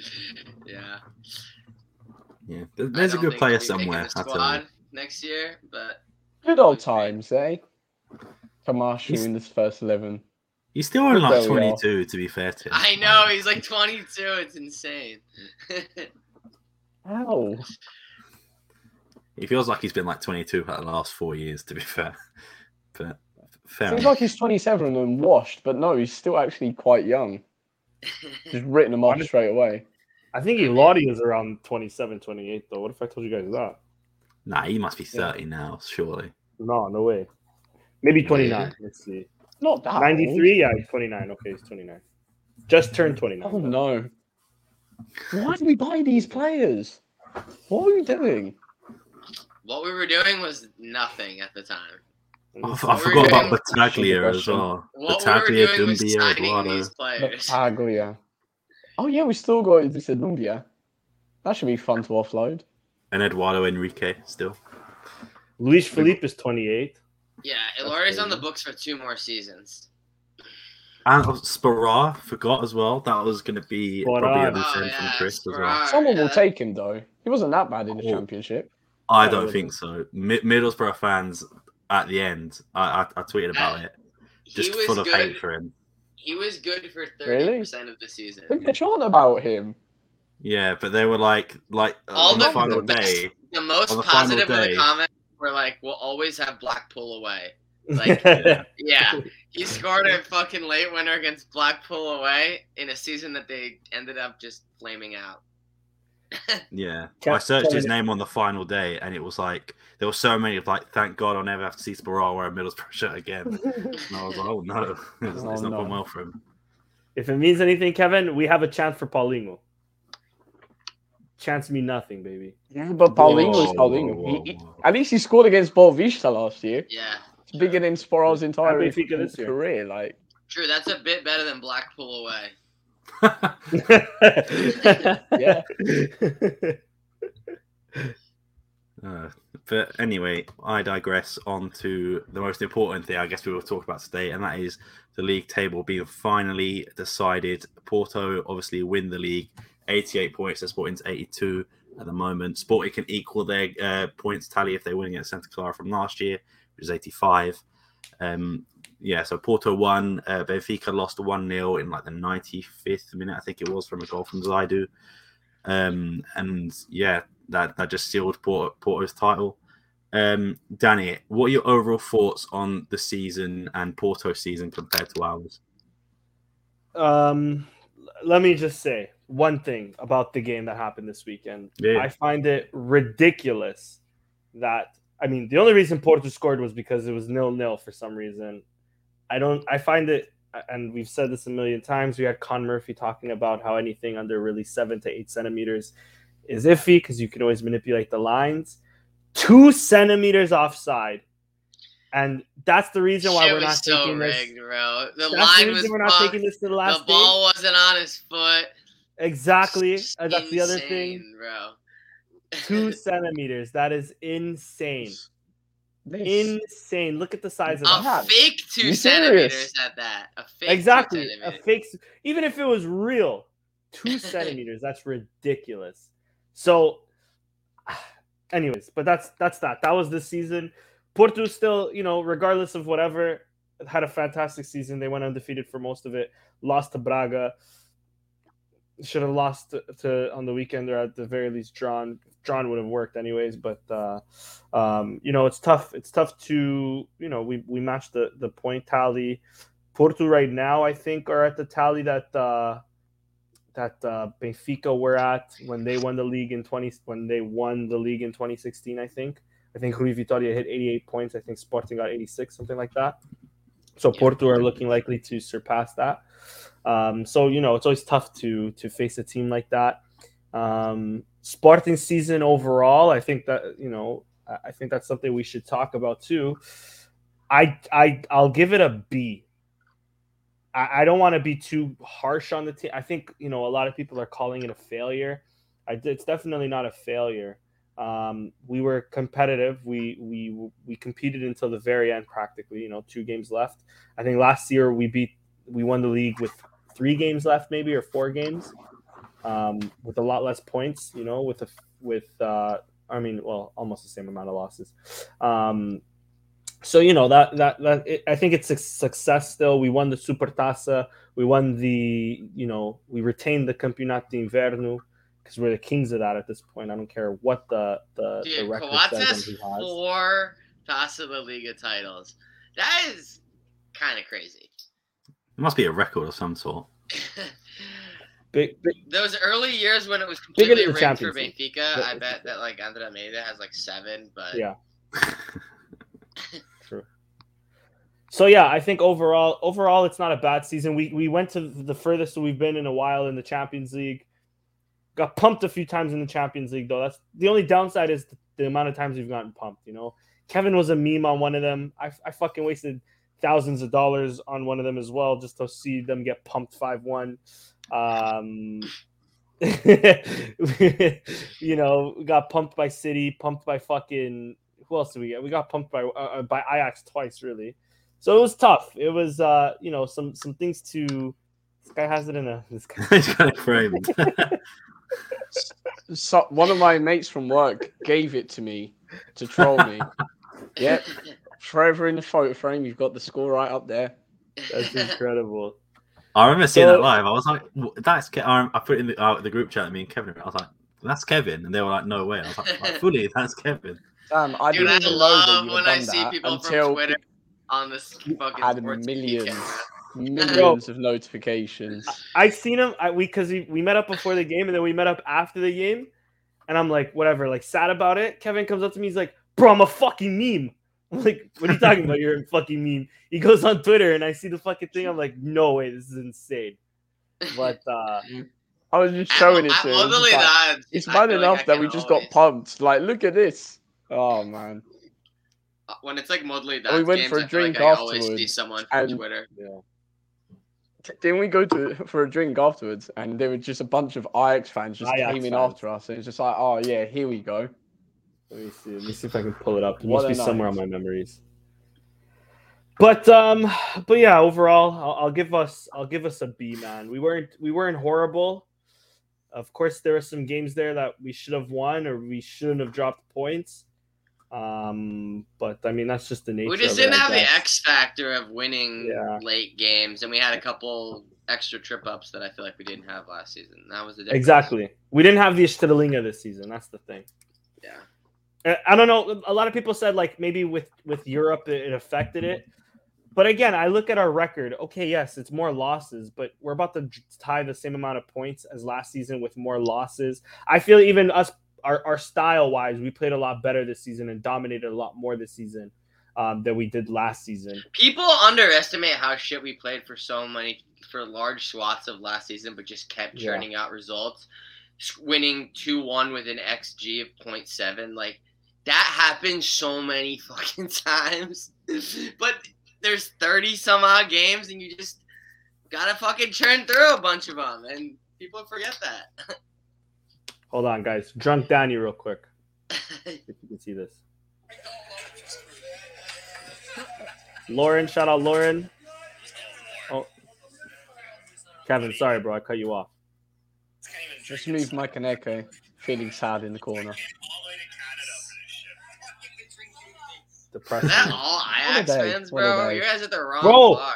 yeah. Yeah, there- there's a good player he'll be making somewhere. the I tell you. squad next year, but Good old times, eh? Camacho He's- in this first 11. He's still only like There we 22, to be fair to him. I know he's like 22. It's insane. Ow. He feels like he's been like 22 for the last four years, to be fair. But fair Seems enough. like he's 27 and washed, but no, he's still actually quite young. Just written them off straight away. I think Ilori is around 27, 28, though. What if I told you guys that? Nah, he must be 30 now, surely. No, no way. Maybe 29. Let's see. Not that. old. 93? Yeah, he's 29. Okay, he's 29. Just turned 29. Oh no. Why do we buy these players? What are you doing? what we were doing was nothing at the time. I, I me What see. were forgot you about doing? Battaglia as well. What Battaglia, we were doing was Doumbia, signing Eduardo. these players. Aglia. Oh yeah, we still got this Doumbia. That should be fun to offload. And Eduardo Henrique still. Luiz Phellype is 28. Yeah, Ilori's on the books for two more seasons. And Sporar forgot as well. That was going to be Sporar. probably a Oh, yeah, from Chris as well. Sporar. Someone will take him though. He wasn't that bad in the Oh. championship. I don't think so. Mi- Middlesbrough fans at the end, I, I, I tweeted about it, He just was full of good. hate for him. He was good for thirty Really? percent of the season. They're chant about him. Yeah, but they were like, like uh, All on the the final best- day. The most On the final positive of the comments were like, "We'll always have Blackpool away." Like- Yeah, Yeah, he scored a fucking late winner against Blackpool away in a season that they ended up just flaming out. yeah. I searched his name on the final day, and it was like there were so many of like, thank God I'll never have to see Sporar wear a Middlesbrough shirt again. And I was like, oh no, it's, Oh, it's not no. going well for him. if it means anything, Kevin, we have a chance for Paulinho. Chance mean nothing, baby. Yeah, but Paulinho's Whoa, Paulinho. whoa, He- he- at least he scored against Boavista last year. Yeah, It's bigger than Sporar's entire At Benfica this year. career. Like, true. That's a bit better than Blackpool away. yeah. Uh, but anyway, I digress on to the most important thing I guess we will talk about today, and that is the league table being finally decided. Porto obviously win the league, 88 points. They're Sporting's 82 at the moment. Sporting can equal their uh, points tally if they win against Santa Clara from last year, which is 85. Um, yeah, so Porto won. Uh, Benfica lost 1 0 in like the 95th minute, I think it was, from a goal from Zaidu. Um, and yeah, that, that just sealed Porto, Porto's title. Um, Danny, what are your overall thoughts on the season and Porto season compared to ours? um, let me just say one thing about the game that happened this weekend. Yeah. I find it ridiculous that I mean the only reason Porto scored was because it was nil nil for some reason. I don't. I find it, and we've said this a million times. We had Con Murphy talking about how anything under really seven to eight centimeters is iffy because you can always manipulate the lines. Two centimeters offside, and that's the reason why Shit we're not was so taking this. rigged, bro. The That's the reason was we're not fucked. taking this to the The last day. ball wasn't on his foot. Exactly. And that's the other thing. Bro. Two centimeters. That is insane. This- Insane. Look at the size of a that. fake two You centimeters serious? at that. A fake Exactly. Two A fake. Even if it was real, two centimeters. That's ridiculous. So, anyways, but that's that's that. That was the season. Porto still, you know, regardless of whatever, had a fantastic season. They went undefeated for most of it. Lost to Braga. Should have lost to, to on the weekend, or at the very least drawn. Drawn would have worked anyways, but uh, um, you know it's tough. It's tough to you know we we matched the the point tally. Porto right now, I think, are at the tally that uh, that uh, Benfica were at when they won the league in twenty when they won the league in twenty sixteen. I think. I think Rui Vitória hit eighty eight points. I think Sporting got eighty six, something like that. So Yeah. Porto are looking likely to surpass that. Um, so you know it's always tough to to face a team like that. Um, Sporting season overall, I think that you know I- I think that's something we should talk about too. I I I'll give it a B. I, I don't want to be too harsh on the team. I think you know a lot of people are calling it a failure. I, it's definitely not a failure. Um, we were competitive. We we we competed until the very end, practically. You know, two games left. I think last year we beat we won the league with three games left, maybe or four games, um, with a lot less points. You know, with a with uh, I mean, well, almost the same amount of losses. Um, so you know that that that it, I think it's a success. Still, we won the Supertaça. We won the you know we retained the Campeonato Inverno because we're the kings of that at this point. I don't care what the the, the record Coates says has on who four Taça La Liga titles. That is kind of crazy. It must be a record of some sort. Big, big, Those early years when it was Bigger completely than the rigged for Benfica, I bet that like Andre Almeida has like seven, but yeah. So yeah, I think overall, overall, it's not a bad season. We we went to the furthest we've been in a while in the Champions League. Got pumped a few times in the Champions League, though. That's the only downside is the amount of times we've gotten pumped. You know, Kevin was a meme on one of them. I, I fucking wasted thousands of dollars on one of them as well, just to see them get pumped five one. Um, you know, got pumped by City, pumped by fucking who else did we get? We got pumped by uh, uh, by Ajax twice, really. So it was tough. It was uh, you know, some some things to. This guy has it in a. This guy. He's got it framed. So one of my mates from work gave it to me to troll me. yep, forever in the photo frame. You've got the score right up there. That's incredible. I remember seeing So- that live. I was like, "That's." Ke-. I I put it in the, uh, the group chat. Me and Kevin. I was like, "That's Kevin," and they were like, "No way." I was like, like "Fully, that's Kevin." Damn, I Dude, didn't I even know that love you when had I see people until from Twitter on this fucking had millions. millions of notifications. I seen him. I, we because we, we met up before the game and then we met up after the game, and I'm like, whatever, like sad about it. Kevin comes up to me, he's like, "Bro, I'm a fucking meme." I'm like, "What are you talking about? You're a fucking meme." He goes on Twitter and I see the fucking thing. I'm like, "No way, this is insane." But uh, I was just showing it to him. I'm just like, that. It's I bad feel like enough that we just always- got pumped. Like, look at this. Oh man. When it's like Modley we went games, for a I feel like drink I always see afterwards, someone from and- Twitter. Didn't we go to for a drink afterwards? And there were just a bunch of Ajax fans just Ajax came in fans. after us. And it's just like, oh yeah, here we go. let me see. Let me see if I can pull it up. It What must be a somewhere on my memories. But um, but yeah, overall, I'll, I'll give us I'll give us a B, man. We weren't we weren't horrible. Of course, there were some games there that we should have won or we shouldn't have dropped points. Um, but I mean that's just the nature. We just of didn't I have the. X factor of winning Yeah. late games, and we had a couple extra trip ups that I feel like we didn't have last season. That was the difference. Exactly. We didn't have the Stedlinga this season. That's the thing. Yeah. I don't know. A lot of people said like maybe with with Europe it, it affected it, but again, I look at our record. Okay, yes, it's more losses, but we're about to tie the same amount of points as last season with more losses. I feel even us, our, our style wise, we played a lot better this season and dominated a lot more this season um, than we did last season. People underestimate how shit we played for so many for large swaths of last season, but just kept Yeah. churning out results. Winning two one with an XG of 0.7. like that happened so many fucking times. but there's thirty some odd games, and you just gotta fucking churn through a bunch of them, and People forget that. Hold on, guys. Drunk Danny, real quick. If you can see this. Lauren, shout out Lauren. Oh, Kevin, sorry, bro, I cut you off. Just move Mike and Echo, feeling sad in the corner. Is that all Ajax day, fans, bro? You guys at the wrong Bro. bar.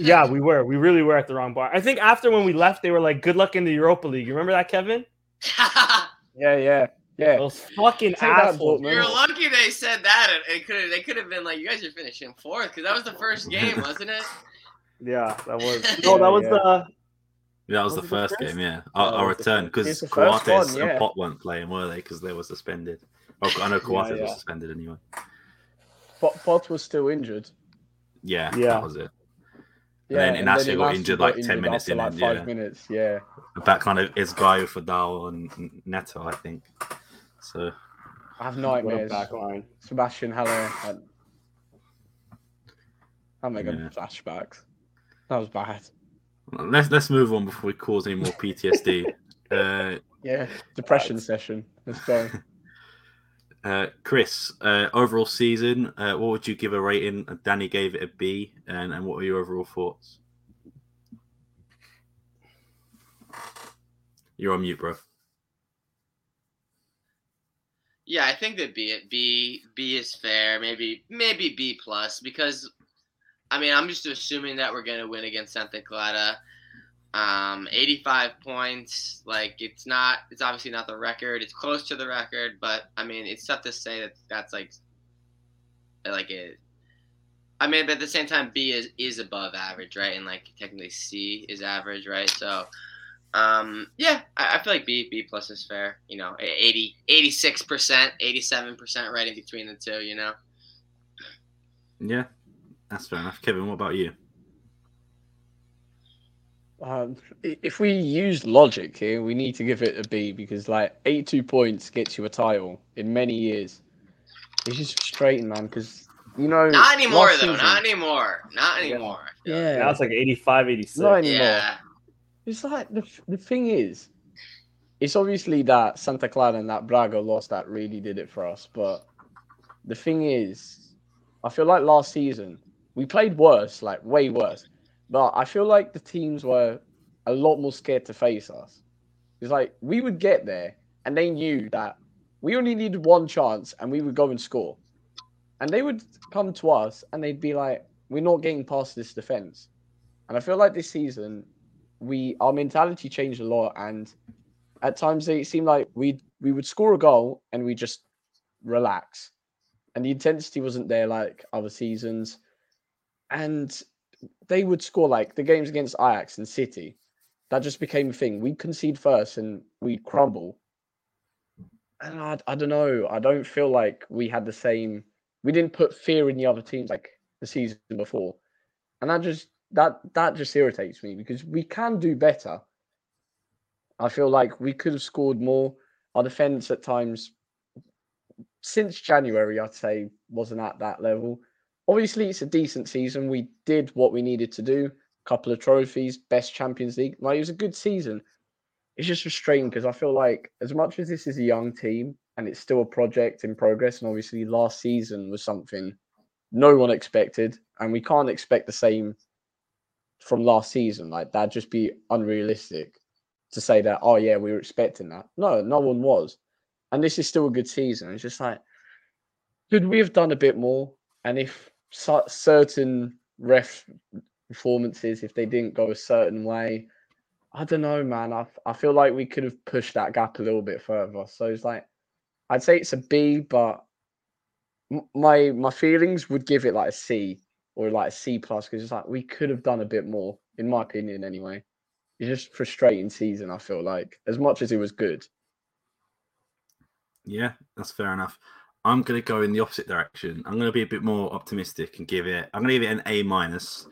yeah, we were. We really were at the wrong bar. I think after when we left, they were like, "Good luck in the Europa League." You remember that, Kevin? Yeah, yeah, yeah. Those fucking Take that, assholes. You're lucky they said that. It, it could they could have been like you guys are finishing fourth because that was the first game, wasn't it? Yeah, that was. No, that was Yeah. the. Yeah, uh, that was, Was the it the first first? game. Yeah, our, our it was the return because It's Coates one, and. Pot weren't playing, were they? Because they were suspended. Oh, I know Coates yeah. was suspended anyway. Pot, Pot was still injured. Yeah, Yeah. that was it. Yeah, then and Inacio got Inacio injured, like, 10 minutes after, in like five yeah. minutes. Yeah, That kind of is Gaio for Dao and Neto, I think. So I have nightmares. back line. Sébastien Haller. and- I'm making Yeah. flashbacks. That was bad. let's let's move on before we cause any more PTSD. uh, Yeah, depression Right. session. Let's go. uh, Chris, uh, overall season, uh, what would you give a rating? Danny gave it a B, and, and what were your overall thoughts? You're on mute, bro. Yeah, I think that B B B is fair. Maybe maybe B plus because I mean I'm just assuming that we're gonna win against Santa Clara. Um, 85 points. Like it's not. It's obviously not the record. It's close to the record, but I mean it's tough to say that that's like like it. I mean, but at the same time, B is is above average, right? And like technically C is average, right? So. Um, yeah, I, I feel like B B plus is fair. You know, 80, 86 percent, eighty seven percent, right in between the two. You know. Yeah, that's fair enough. Kevin, what about you? Um, if we use logic here, we need to give it a B because like 82 points gets you a title in many years. It's just frustrating, man. Because you know, Not anymore, though. season- Not anymore. Not Yeah. anymore. Yeah, Now it's like 85, 86. not anymore. Yeah. It's like the the thing is, it's obviously that Santa Clara and that Braga loss that really did it for us. But the thing is, I feel like last season we played worse, like way worse. But I feel like the teams were a lot more scared to face us. It's like we would get there and they knew that we only needed one chance and we would go and score. And they would come to us and they'd be like, We're not getting past this defense. And I feel like this season we our mentality changed a lot and at times it seemed like we we would score a goal and we just relax and the intensity wasn't there like other seasons and they would score like the games against Ajax and City that just became a thing We'd concede first and we'd crumble and I, I don't know I don't feel like we had the same we didn't put fear in the other teams like the season before and that just that that just irritates me because we can do better. I feel like we could have scored more. Our defense at times since January, I'd say, wasn't at that level. Obviously, it's a decent season. We did what we needed to do. A couple of trophies, best Champions League. Like it was a good season. It's just frustrating because I feel like as much as this is a young team and it's still a project in progress, and obviously last season was something no one expected, and we can't expect the same from last season. Like that'd just be unrealistic to say that. Oh yeah, we were expecting that. No, no one was, and this is still a good season. It's just like, could we have done a bit more? And if certain ref performances, if they didn't go a certain way, I don't know, man. I I feel like we could have pushed that gap a little bit further. So it's like, I'd say it's a B, but my my feelings would give it like a C or like a C plus because it's like we could have done a bit more, in my opinion, anyway. It's just frustrating season. I feel like as much as it was good. Yeah, that's fair enough. I'm going to go in the opposite direction. I'm going to be a bit more optimistic and give it. I'm going to give it an A minus,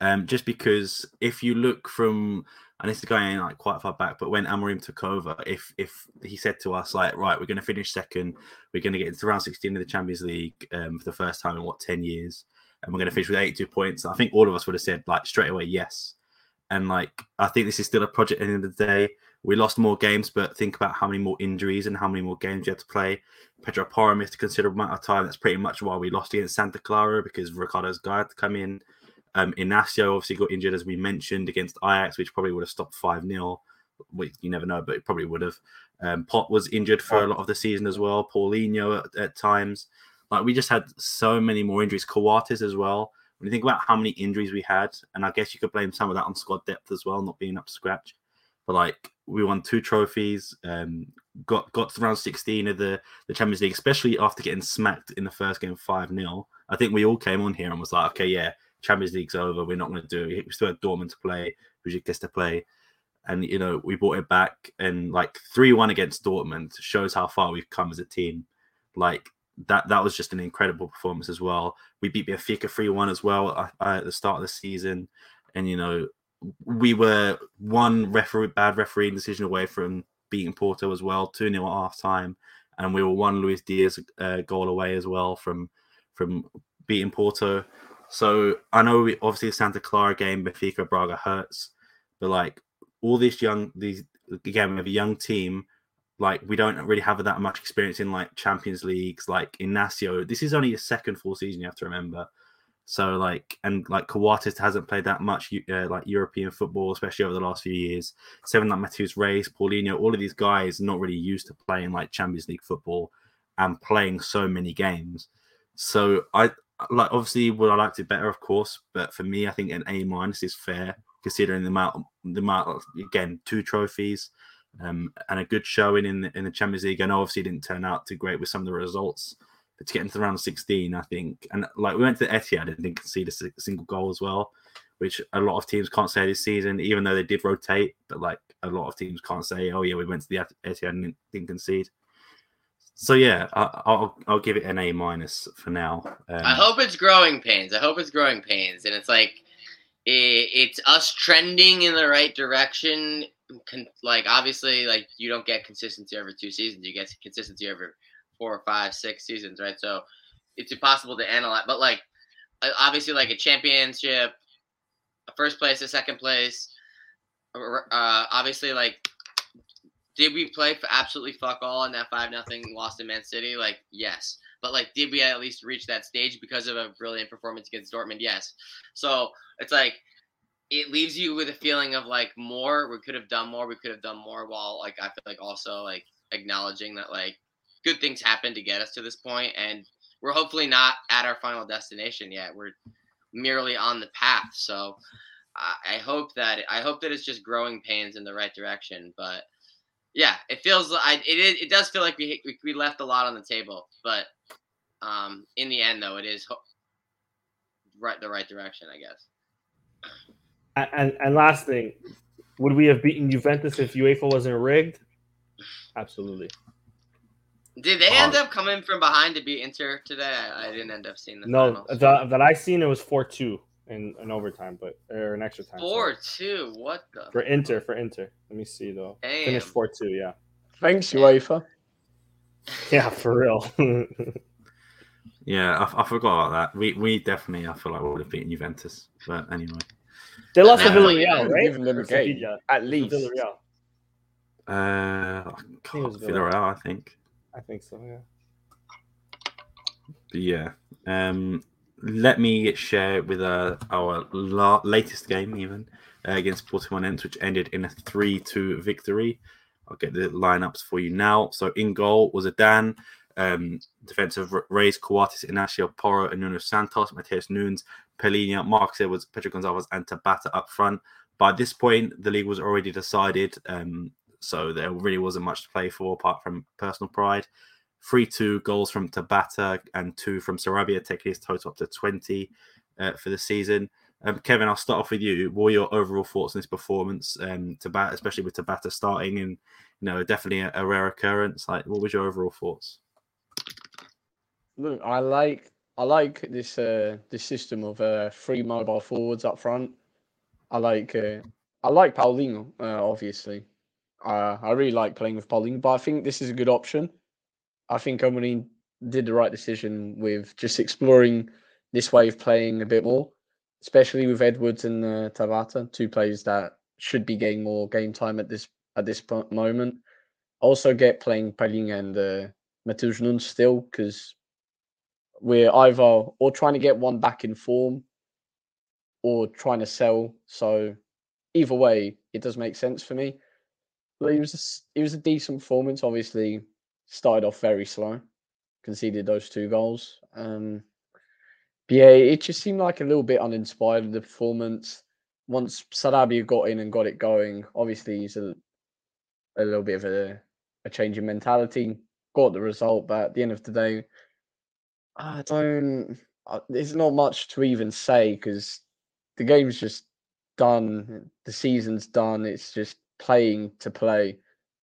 um, just because if you look from, and this is going like quite far back, but when Amorim took over, if if he said to us like, right, we're going to finish second, we're going to get into round 16 of the Champions League um, for the first time in what 10 years, and we're going to finish with 82 points, I think all of us would have said like straight away yes. And like, I think this is still a project at the end of the day. We lost more games, but think about how many more injuries and how many more games you had to play. Pedro Porro missed a considerable amount of time. That's pretty much why we lost against Santa Clara because Ricardo's guy had to come in. Um, Inacio obviously got injured, as we mentioned, against Ajax, which probably would have stopped 5 0. You never know, but it probably would have. Um, Pot was injured for a lot of the season as well. Paulinho at, at times. Like, we just had so many more injuries. Coates as well. When you think about how many injuries we had, and I guess you could blame some of that on squad depth as well, not being up to scratch. But like we won two trophies, um, got got to round 16 of the, the Champions League, especially after getting smacked in the first game 5 0. I think we all came on here and was like, okay, yeah, Champions League's over. We're not going to do it. We still had Dortmund to play, Bujikis to play. And, you know, we brought it back and like 3 1 against Dortmund shows how far we've come as a team. Like, that that was just an incredible performance as well. We beat Benfica 3 1 as well uh, at the start of the season. And, you know, we were one referee, bad refereeing decision away from beating Porto as well, 2 0 at half time. And we were one Luis Diaz uh, goal away as well from from beating Porto. So I know we, obviously the Santa Clara game, Benfica Braga hurts, but like all these young, these again, we have a young team like we don't really have that much experience in like Champions Leagues, like Inacio. This is only a second full season. You have to remember. So like and like Coates hasn't played that much uh, like European football, especially over the last few years. Seven like Matheus Reis, Paulinho, all of these guys not really used to playing like Champions League football and playing so many games. So I like obviously would I liked it better, of course, but for me, I think an A minus is fair considering the amount the amount of, again two trophies um, and a good showing in the, in the Champions League. I know obviously didn't turn out too great with some of the results, to get into the round of 16, I think, and like we went to the Etihad and didn't concede a single goal as well, which a lot of teams can't say this season, even though they did rotate. But like a lot of teams can't say, oh yeah, we went to the Etihad and didn't concede. So yeah, I, will I'll give it an A minus for now. Um, I hope it's growing pains. I hope it's growing pains, and it's like it, it's us trending in the right direction con- like obviously like you don't get consistency over two seasons. You get consistency over four five, six seasons, right? So it's impossible to analyze. But like obviously like a championship, a first place, a second place. Uh, obviously like did we play for absolutely fuck all in that five nothing loss to Man City? Like yes. But like, did we at least reach that stage because of a brilliant performance against Dortmund? Yes. So it's like it leaves you with a feeling of like more we could have done more we could have done more while like i feel like also like acknowledging that like good things happen to get us to this point and we're hopefully not at our final destination yet we're merely on the path so i, I hope that i hope that it's just growing pains in the right direction but yeah it feels like it, it does feel like we, we left a lot on the table but um in the end though it is ho- right the right direction i guess and, and last thing, would we have beaten Juventus if UEFA wasn't rigged? Absolutely. Did they end up coming from behind to beat Inter today? I, I didn't end up seeing the no. The, that I seen it was four two in an overtime, but or an extra time. Four two. What the? For Inter, for Inter. Let me see though. Damn. Finished four two. Yeah. Thanks, UEFA. Yeah, for real. yeah, I, I, forgot about that. We we definitely I feel like we would have beaten Juventus, but anyway. They lost to Villarreal, right? Giving them game, at least. Villarreal. Uh, Villarreal, I think. I think so. Yeah. Yeah. Um, let me share with uh, our la- latest game, even uh, against Portimonense, which ended in a 3 2 victory. I'll get the lineups for you now. So in goal was Adan, um, defensive Reis, Coates, Inacio Porro, and Nuno Santos, Matheus Nunes, Palhinha, Marcus Edwards, Pedro Gonçalves, and Tabata up front. By this point, the league was already decided, um, so there really wasn't much to play for apart from personal pride. Three two goals from Tabata and two from Sarabia, taking his total up to 20 uh, for the season. Um, Kevin, I'll start off with you. What were your overall thoughts on this performance? Um, Tabata, especially with Tabata starting, and you know, definitely a, a rare occurrence. Like, what was your overall thoughts? Look, I like I like this uh, this system of uh, three mobile forwards up front. I like uh, I like Paulinho, uh, obviously. Uh, I really like playing with Paulinho, but I think this is a good option. I think Amorim did the right decision with just exploring this way of playing a bit more. especially with Edwards and uh, Tabata, two players that should be getting more game time at this at this moment. Also, get playing Palhinha and uh, Matheus still because we're either or trying to get one back in form or trying to sell. So either way, it does make sense for me. But it was a, it was a decent performance. Obviously, started off very slow, conceded those two goals. Um, but yeah, it just seemed like a little bit uninspired the performance. Once Sarabia got in and got it going, obviously he's a a little bit of a, a change in mentality. Got the result, but at the end of the day, I don't. There's not much to even say because the game's just done. The season's done. It's just playing to play.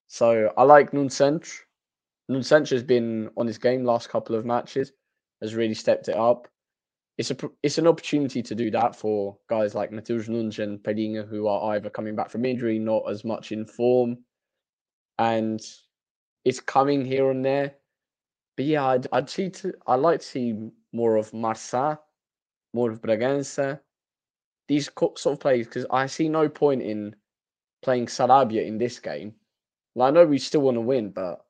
So I like Nunes. Nunes has been on his game last couple of matches, has really stepped it up. It's a it's an opportunity to do that for guys like Matheus Nunes and Palhinha who are either coming back from injury, not as much in form, and it's coming here and there. But yeah, I'd, I'd see to I'd like to see more of Marsa, more of Bragança, these sort of plays because I see no point in playing Sarabia in this game. Well, I know we still want to win, but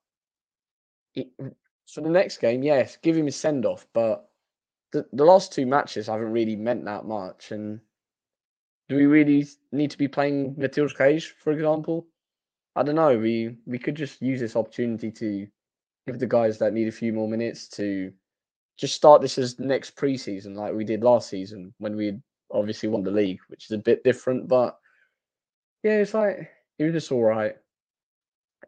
it, for the next game, yes, give him a send off. But the, the last two matches haven't really meant that much. And do we really need to be playing Matheus Cage, for example? I don't know. We we could just use this opportunity to give the guys that need a few more minutes to just start this as next preseason, like we did last season when we obviously won the league, which is a bit different. But yeah, it's like it was just all right.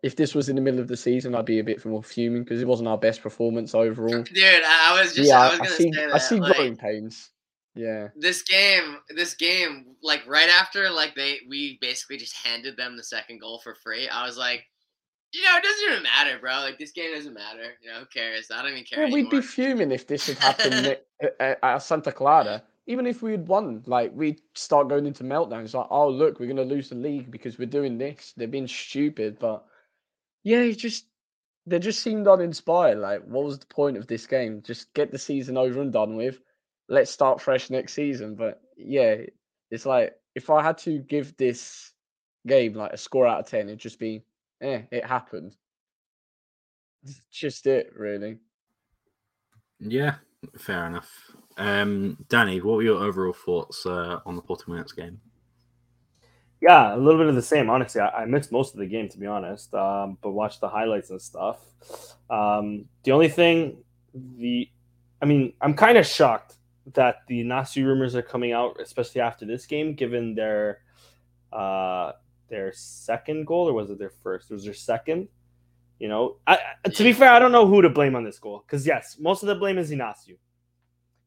If this was in the middle of the season, I'd be a bit more fuming because it wasn't our best performance overall. Dude, I was just yeah, I was gonna I see, say that. I see like, growing pains. Yeah. This game, this game, like right after, like they, we basically just handed them the second goal for free. I was like, you know, it doesn't even matter, bro. Like this game doesn't matter. You know, who cares? I don't even care. Well, we'd be fuming if this had happened at, at Santa Clara. Even if we had won, like we'd start going into meltdowns. Like, oh look, we're gonna lose the league because we're doing this. They're being stupid, but yeah, it just they just seemed uninspired. Like, what was the point of this game? Just get the season over and done with. Let's start fresh next season. But yeah, it's like if I had to give this game like a score out of ten, it'd just be eh, it happened. It's just it, really. Yeah, fair enough. Um, Danny, what were your overall thoughts uh, on the Portimonense game? Yeah, a little bit of the same. Honestly, I, I missed most of the game to be honest, um, but watched the highlights and stuff. Um, the only thing, the, I mean, I'm kind of shocked that the Nazi rumors are coming out, especially after this game, given their uh, their second goal, or was it their first? It was their second. You know, I, to be fair, I don't know who to blame on this goal because yes, most of the blame is Inacio,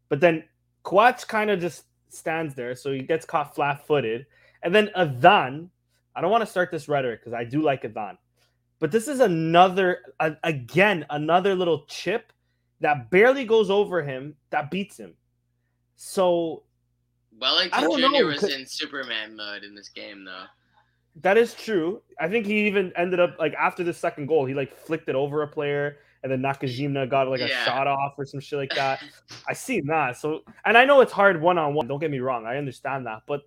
but then Coates kind of just stands there, so he gets caught flat-footed, and then Adan. I don't want to start this rhetoric because I do like Adan, but this is another a, again another little chip that barely goes over him that beats him. So Wellington Jr. Know, was in Superman mode in this game, though. That is true. I think he even ended up like after the second goal, he like flicked it over a player, and then Nakajima got like a yeah. shot off or some shit like that. I seen that. So, and I know it's hard one on one. Don't get me wrong. I understand that, but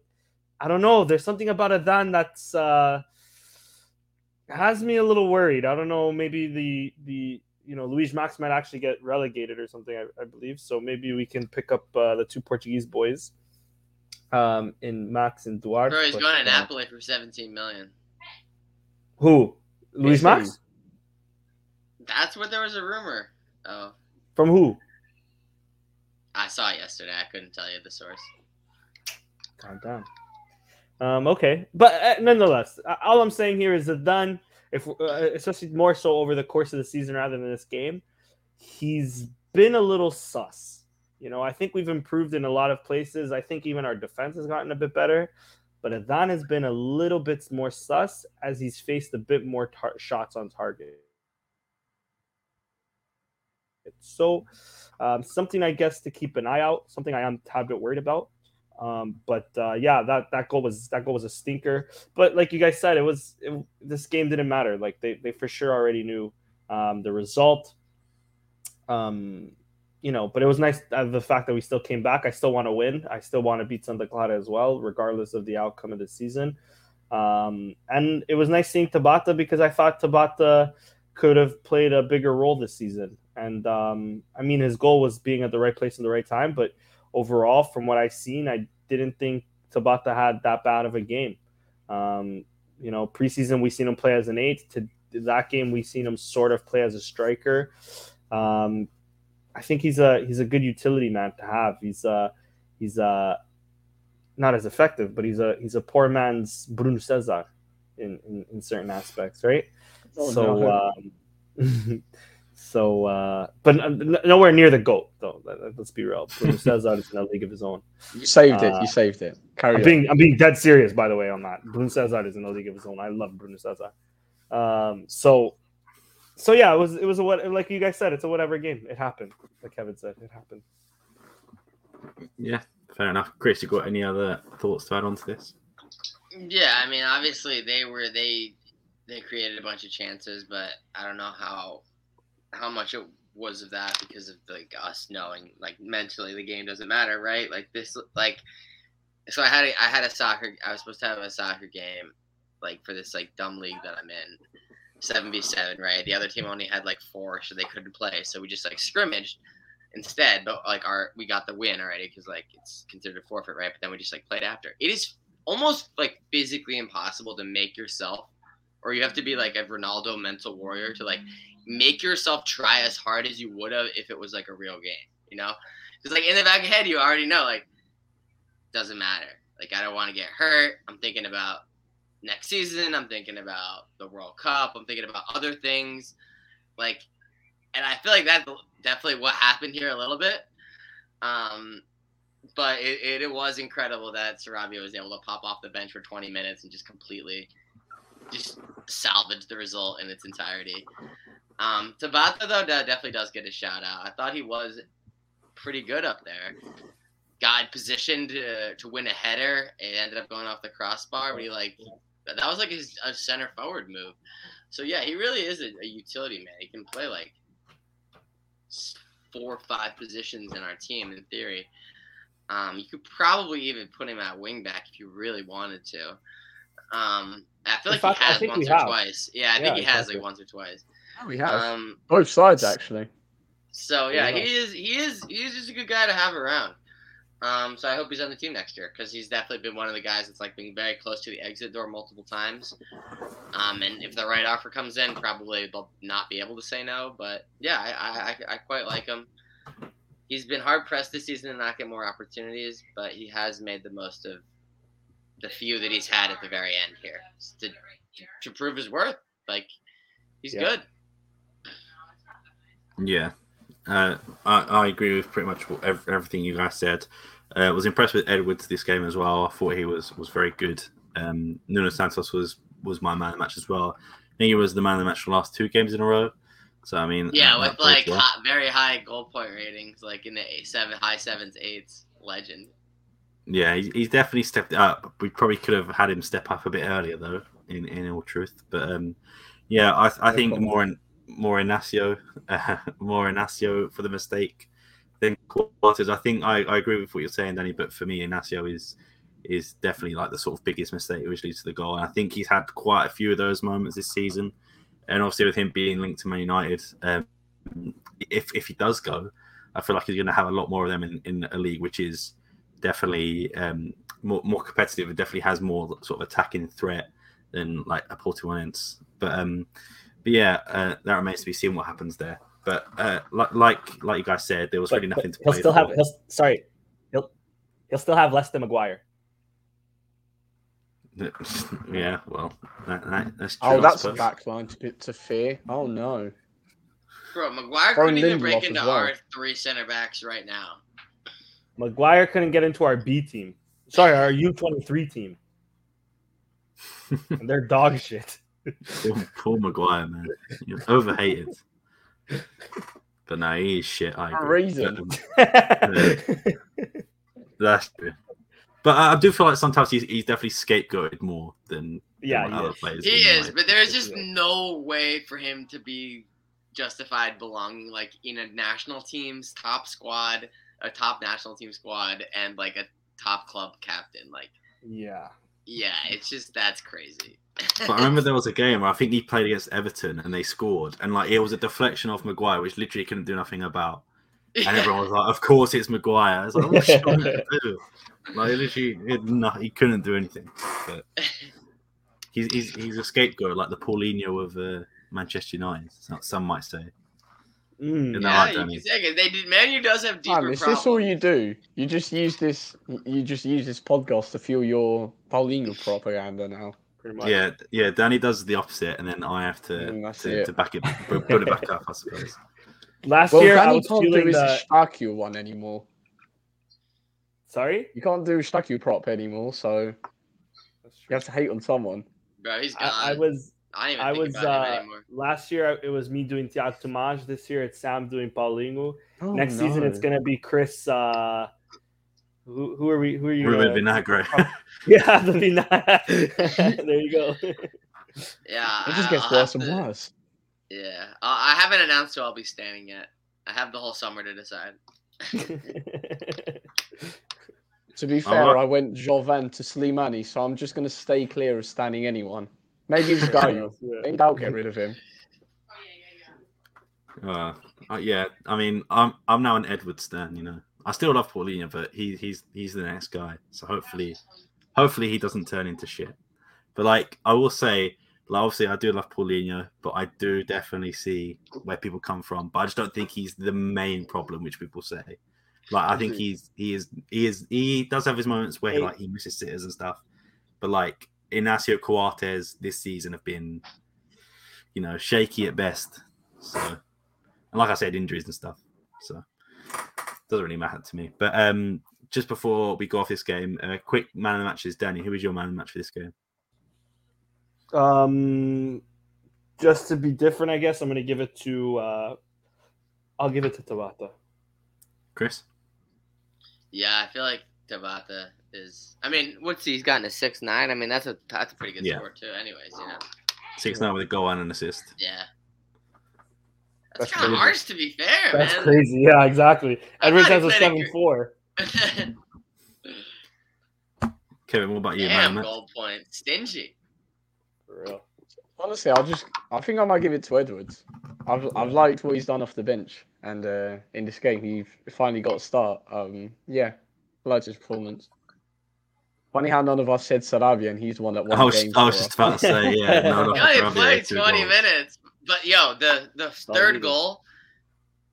I don't know. There's something about Adan that's uh has me a little worried. I don't know. Maybe the the you know Luis Max might actually get relegated or something. I, I believe so. Maybe we can pick up uh, the two Portuguese boys um, in Max and Duarte. Bro, he's but, going to uh, Napoli for 17 million. Who? Luis Max? That's what there was a rumor. Oh. From who? I saw it yesterday. I couldn't tell you the source. Calm down. Um, okay, but uh, nonetheless, uh, all I'm saying here is that done. If uh, especially more so over the course of the season rather than this game, he's been a little sus you know, I think we've improved in a lot of places. I think even our defense has gotten a bit better. But Adan has been a little bit more sus as he's faced a bit more tar- shots on target. So, um, something I guess to keep an eye out. Something I am a bit worried about. Um, but uh, yeah, that that goal was that goal was a stinker. But like you guys said, it was it, this game didn't matter. Like they they for sure already knew um, the result. Um, you know, but it was nice uh, the fact that we still came back. I still want to win. I still want to beat Santa Clara as well, regardless of the outcome of the season. Um, and it was nice seeing Tabata because I thought Tabata could have played a bigger role this season. And um, I mean, his goal was being at the right place in the right time. But overall, from what I've seen, I didn't think Tabata had that bad of a game. Um, you know, preseason we seen him play as an eight. To that game, we seen him sort of play as a striker. Um, I think he's a he's a good utility man to have. He's uh he's uh not as effective, but he's a he's a poor man's Bruno Cesar in, in, in certain aspects, right? Oh, so no. um, so uh, but nowhere near the goat though. Let's be real. Bruno Cesar is in a league of his own. You saved it. Uh, you saved it. Carry I'm on. being I'm being dead serious by the way on that. Bruno Cesar is in a league of his own. I love Bruno Cesar. Um, so so yeah, it was it was a what like you guys said, it's a whatever game. It happened. Like Kevin said, it happened. Yeah, fair enough. Chris, you got any other thoughts to add on to this? Yeah, I mean, obviously they were they they created a bunch of chances, but I don't know how how much it was of that because of like us knowing like mentally the game doesn't matter, right? Like this, like so I had a, I had a soccer. I was supposed to have a soccer game like for this like dumb league that I'm in, seven v seven, right? The other team only had like four, so they couldn't play. So we just like scrimmaged instead. But like our we got the win already because like it's considered a forfeit, right? But then we just like played after. It is almost like physically impossible to make yourself, or you have to be like a Ronaldo mental warrior to like make yourself try as hard as you would have if it was like a real game, you know? Because like in the back of your head, you already know like doesn't matter. Like I don't want to get hurt. I'm thinking about next season. I'm thinking about the World Cup. I'm thinking about other things. Like, and I feel like that's definitely what happened here a little bit. Um, but it, it, it was incredible that Sarabia was able to pop off the bench for 20 minutes and just completely just salvage the result in its entirety. Um, Tabata though definitely does get a shout out. I thought he was pretty good up there. Got positioned to, to win a header. It ended up going off the crossbar, but he like that was like his a center forward move. So yeah, he really is a, a utility man. He can play like four or five positions in our team in theory. Um, you could probably even put him at wing back if you really wanted to. Um, I feel like fact, he has once or have. twice. Yeah, I yeah, think he has like once or twice. Oh, he has. Um, Both sides actually. So yeah, yeah, he is. He is. He is just a good guy to have around. Um, so I hope he's on the team next year because he's definitely been one of the guys that's like being very close to the exit door multiple times. Um, and if the right offer comes in, probably they'll not be able to say no. But yeah, I, I, I quite like him. He's been hard pressed this season to not get more opportunities, but he has made the most of the few that he's had at the very end here to to prove his worth. Like he's yeah. good. Yeah, uh, I, I, agree with pretty much everything you guys said. I uh, was impressed with Edwards this game as well. I thought he was was very good. Um, Nuno Santos was was my man of the match as well. I think he was the man of the match the last two games in a row. So I mean, yeah, with like well. hot, very high goal point ratings, like in the eight, seven, high sevens, eights, legend. Yeah, he's, he's definitely stepped up. We probably could have had him step up a bit earlier, though. In in all truth, but um, yeah, I I think more in more Inacio, uh, more Inacio for the mistake than Coates. I think I, I agree with what you're saying, Danny. But for me, Inacio is is definitely like the sort of biggest mistake which leads to the goal. And I think he's had quite a few of those moments this season. And obviously, with him being linked to Man United, um, if if he does go, I feel like he's going to have a lot more of them in, in a league which is definitely um, more more competitive. It definitely has more sort of attacking threat than like a Portimonense. But um, but yeah, uh, that remains to be seen what happens there. But uh, like like like you guys said, there was but, really nothing to. He'll still have. He'll, sorry, he'll he'll still have less than Maguire. yeah, well, that, that, that's true. Oh, that's a backline to, to fear. Oh no, bro, Maguire couldn't even break into well. our three center backs right now. Maguire couldn't get into our B team. Sorry, our U twenty three team. and they're dog shit. Paul, Maguire, man. You're overhated. But no, he is shit. I agree. Reason. Um, that's true. But I, do feel like sometimes he's, he's definitely scapegoated more than, yeah, than other players. He is, but there's just yeah. no way for him to be justified belonging like in a national team's top squad, a top national team squad, and like a top club captain. Like, Yeah. yeah, it's just that's crazy. But I remember there was a game where I think he played against Everton and they scored, and like it was a deflection off Maguire, which literally couldn't do nothing about. And everyone was like, "Of course it's Maguire." I was like, "What's trying to do?" Like literally, it, no, he couldn't do anything. But he's he's, he's a scapegoat, like the Paulinho of uh, Manchester United. Some might say. Mm. Yeah, I you can say. They did. Manu does have deeper Man, is problems. this all you do? You just use this. You just use this podcast to fuel your Paulinho propaganda now. Pretty much. Yeah, yeah. Danny does the opposite, and then I have to Mm, to, to back it, put it back up. I suppose. Last Well, year I was can't do feeling his that. Staku one anymore. Sorry. You can't do Staku prop anymore, so you have to hate on someone. Bro, he's gone. I, I was I even I think was about him uh, anymore. last year. It was me doing Tiago Tomás. This year it's Sam doing Paulinho. Oh, Next season it's gonna be Chris. Uh, who, who are we? Who are you? Ruben uh, Vinagre. Yeah, the Vina- there you go. Yeah, It just I- gets I'll worse and to- worse. Yeah, I I haven't announced who I'll be standing yet. I have the whole summer to decide. To be I'm fair, not- I went Jovane to Slimani, so I'm just going to stay clear of standing anyone. Maybe Gaio. Maybe I'll get rid of him. Uh, uh, yeah, I mean, I'm I'm now an Edward Stan. You know, I still love Paulinho, but he he's he's the next guy. So hopefully, hopefully he doesn't turn into shit. But like, I will say, like, obviously, I do love Paulinho, but I do definitely see where people come from. But I just don't think he's the main problem, which people say. Like, I think he's he is he is he does have his moments where like he misses sitters and stuff. But like Inacio Coates this season have been, you know, shaky at best. So, and like I said, injuries and stuff. So, doesn't really matter to me. But um, just before we go off this game, a quick man of the matches. Danny, who was your man of the match for this game? Um, just to be different, I guess I'm gonna give it to. Uh, I'll give it to Tabata. Chris? Yeah, I feel like Tabata is. I mean, what's he? He's gotten a six nine. I mean, that's a that's a pretty good Yeah. score too. Anyways, you know. Six nine with a goal and an assist. Yeah. That's That's, kind of harsh to be fair. That's man. crazy. Yeah, exactly. I Edwards has a played seven a- four. Kevin, what about you, man? Damn, of the goal point. Stingy. For real. Honestly, I'll just. I think I might give it to Edwards. I've I've liked what he's done off the bench, and uh, in this game he finally got a start. Um, yeah, I liked his performance. Funny how none of us said Sarabia, and he's the one that won I was, game. I was just about to say, yeah. No, He only played 20 goals. minutes. But yo, the the third goal,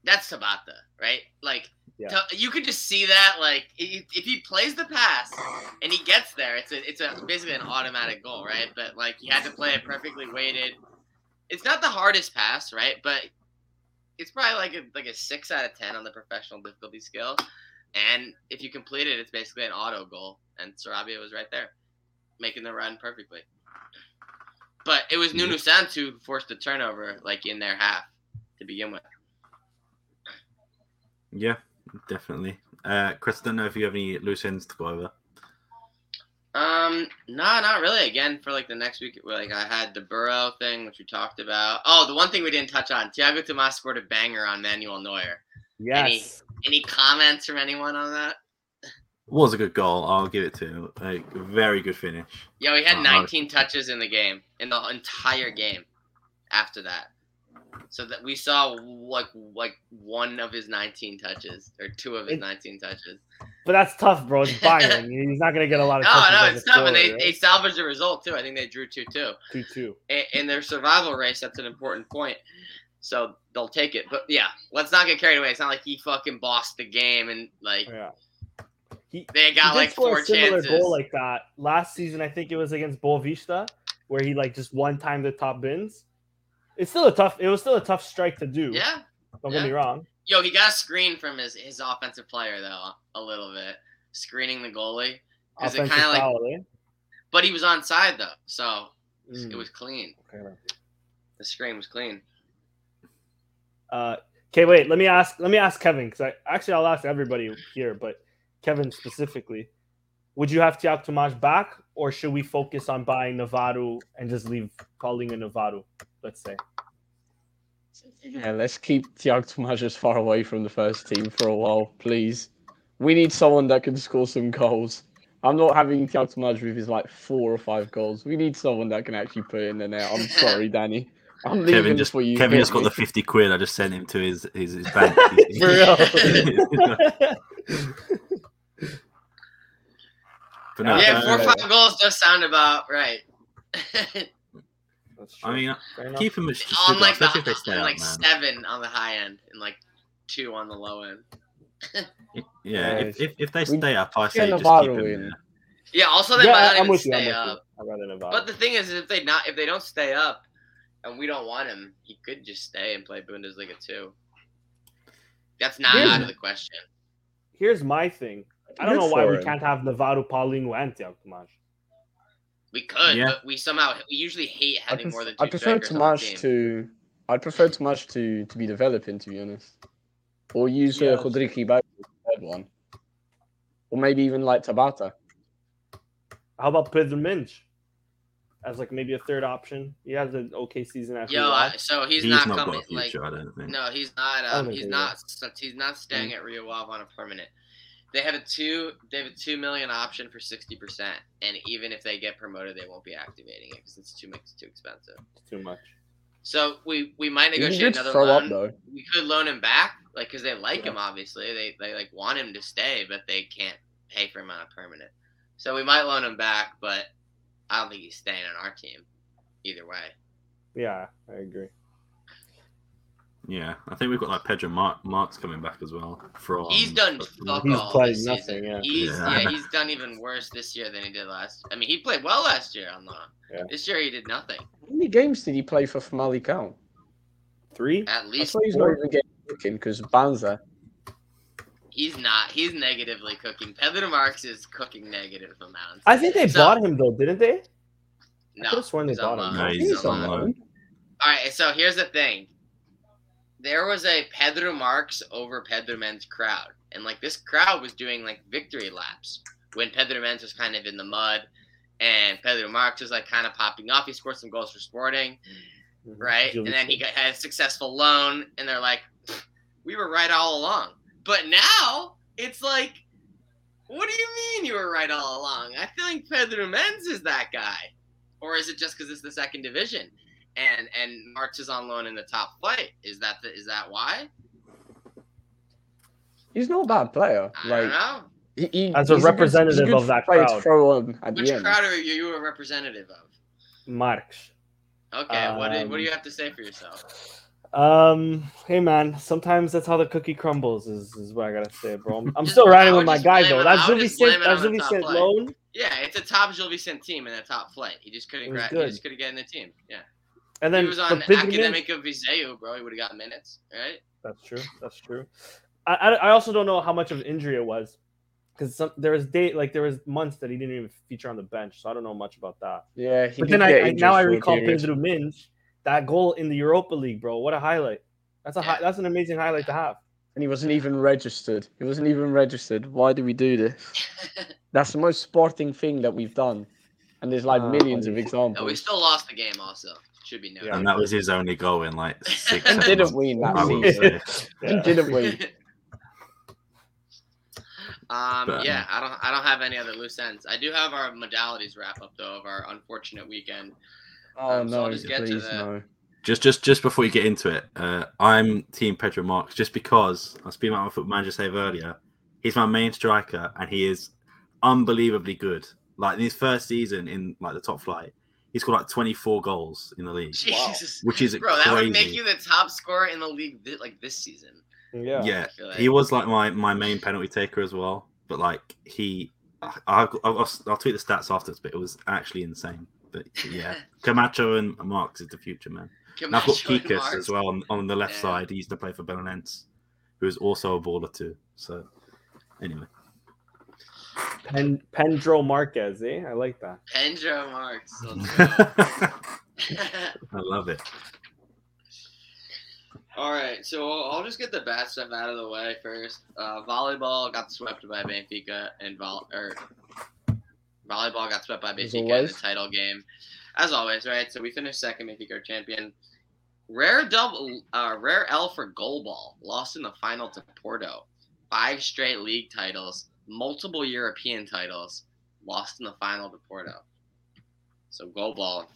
that's Tabata, right? Like, Yeah. Ta- you could just see that. Like, if if he plays the pass and he gets there, it's a it's a basically an automatic goal, right? But like, he had to play it perfectly weighted. It's not the hardest pass, right? But it's probably like a like a six out of ten on the professional difficulty scale. And if you complete it, it's basically an auto goal. And Sarabia was right there, making the run perfectly. But it was Nuno Santos who forced the turnover, like in their half, to begin with. Yeah, definitely. Uh, Chris, I don't know if you have any loose ends to go over. Um, no, not really. Again, for like the next week, like I had the Burrow thing, which we talked about. Oh, the one thing we didn't touch on: Tiago Tomás scored a banger on Manuel Neuer. Yes. Any comments from anyone on that? Was a good goal. I'll give it to him. A very good finish. Yeah, he had Uh, 19 touches in the game, in the entire game. After that, so that we saw like like one of his 19 touches or two of his It- 19 touches. But that's tough, bro. It's Bayern. He's not gonna get a lot of No, touches no, as it's a tough, and they, forward, they right? salvaged the result too. I think they drew two two. two two. in, in their survival race, that's an important point. So they'll take it. But yeah, let's not get carried away. It's not like he fucking bossed the game and like Yeah. He, they got did like four a similar chances. goal like that last season. I think it was against Boavista, where he like just one time the top bins. It's still a tough. It was still a tough strike to do. yeah. Don't get me wrong. Yo, he got a screen from his, his offensive player though, a little bit. Screening the goalie. Is it Offensive kinda like- foul, eh? But he was on side though, so Mm, it was clean. okay. The screen was clean. Uh, okay, wait. Let me ask. Let me ask Kevin because I actually I'll ask everybody here, but Kevin specifically, would you have Tiago Tomás back, or should we focus on buying Navarro and just leave Paulinho and Navarro? Let's say. Yeah, let's keep Tiago Tomás as far away from the first team for a while, please. We need someone that can score some goals. I'm not having Tiago Tomás with his like four or five goals. We need someone that can actually put in the net. I'm sorry, Danny. I'm leaving Kevin just for you. Kevin just got Courtney. the fifty quid. I just sent him to his his, his bank. For real. But no, yeah, four or five goals does sound about right. I mean, keep him on like the especially if they stay on up, like man. seven on the high end and like two on the low end. Yeah, if, if, if they We- stay up, I say just keep him in. there. Yeah. Also, they yeah, might not I'm even with you. I'm with up. you. I'd rather Navarro. But the thing is, if they not if they don't stay up, and we don't want him, he could just stay and play Bundesliga too. That's not Yeah. out of the question. Here's my thing. I don't Good know why we him. can't have Navarro, Paulinho, and Tiago Tomás. We could, Yeah. but we somehow we usually hate having pref- more than two I prefer strikers on the Tomás team. to. I'd prefer Tomás to to be developing, to be honest, or use uh, Yes. Rodrigo as the third one, or maybe even like Tabata. How about Pedro Mendes as like maybe a third option? He has an okay season after. Yo, he I, so he's, He's, not, not, coming. Like, future, I don't think. no, he's not. Um, don't he's not. He's not staying Mm. at Rio Ave on a permanent. They have a two. They have a two million option for sixty percent, and even if they get promoted, they won't be activating it because it's too much too expensive. It's too much. So we we might negotiate another throw loan. up though. we could loan him back, like because they like Yeah. him. Obviously, they they like want him to stay, but they can't pay for him on a permanent. So we might loan him back, but I don't think he's staying on our team. Either way, Yeah, I agree. Yeah, I think we've got like Pedro Mar- Marques coming back as well. From he's done fuck He's all played this nothing, season. yeah. He's Yeah. yeah. he's done even worse this year than he did last. I mean, he played well last year on loan. Yeah. This year he did nothing. How many games did he play for Famalicão? Three. At least thought he's not even getting cooking because Banza. he's not. He's negatively cooking. Pedro Marques is cooking negative amounts. I think they So- bought him though, didn't they? No, I could've sworn they on bought him. No, He's he's on on loan. loan. All right, so here's the thing. There was a Pedro Marques over Pedro Mendes crowd, and like this crowd was doing like victory laps when Pedro Mendes was kind of in the mud, and Pedro Marques was like kind of popping off. He scored some goals for Sporting, mm-hmm. right? And then he got, had a successful loan, and they're like, "We were right all along." But now it's like, what do you mean you were right all along? I feel like Pedro Mendes is that guy, or is it just because it's the second division? And and Marques is on loan in the top flight. Is that the, is that why? He's not a bad player. I Like don't know. he, he- As a he's good- representative a good of that player to crowd. throw on at Which the end. crowd are you, you a representative of? Marques. Okay, what, do, what do Um, you have to say for yourself? Um, hey man, sometimes that's how the cookie crumbles. Is, is what I gotta say, bro. I'm, I'm still riding with my guy though. it- That's I would Julie just blame Saint. it on That's the Julie top Saint play. loan. Yeah, it's a top Gil Vicente team in the top flight. He just couldn't gra- he just couldn't get in the team. Yeah, And then he was on Pedro academic Mendes- of Viseu, bro. He would have got minutes, right? That's true. That's true. I, I, I also don't know how much of an injury it was because there was date like there was months that he didn't even feature on the bench, so I don't know much about that. Yeah, he But then I, I now I recall. Pedro Mendes, that goal in the Europa League, bro. What a highlight! That's a hi- that's an amazing highlight to have. and he wasn't even registered. He wasn't even registered. Why do we do this? That's the most sporting thing that we've done, and there's like millions of examples. no, we still lost the game. Also, should be noted. Yeah. and that was his only goal in like six. and didn't months, win that I season. say. And didn't win. Um, But- yeah, I don't, I don't have any other loose ends. I do have our modalities wrap up though of our unfortunate weekend. Oh Um, so I'll no, just get to please no. Just, just, just before you get into it, uh, I'm Team Pedro Marques just because I was speaking about my foot manager save earlier. He's my main striker, and he is unbelievably good. Like in his first season in like the top flight, he scored like 24 goals in the league, Jesus, which is bro, that would make you the top scorer in the league thi- like this season. Yeah. yeah, like. he was like my my main penalty taker as well. But like he, I, I'll, I'll, I'll tweet the stats afterwards, but it was actually insane. But yeah, Camacho and Marques is the future man. And I've got Camacho Kikas as well on, on the left Yeah. side. He used to play for Belenenses, who is also a baller too. So anyway, Pen, Pedro Marques, eh? I like that. Pedro Marques. Let's I love it. All right, so I'll just get the bad stuff out of the way first. Uh, volleyball got swept by Benfica, and vol- or volleyball got swept by As Benfica in the title game, as always, right? So we finished second, Benfica champion. Rare double, uh, rare L for goal ball. Lost in the final to Porto. Five straight league titles, multiple European titles. Lost in the final to Porto. So goal ball.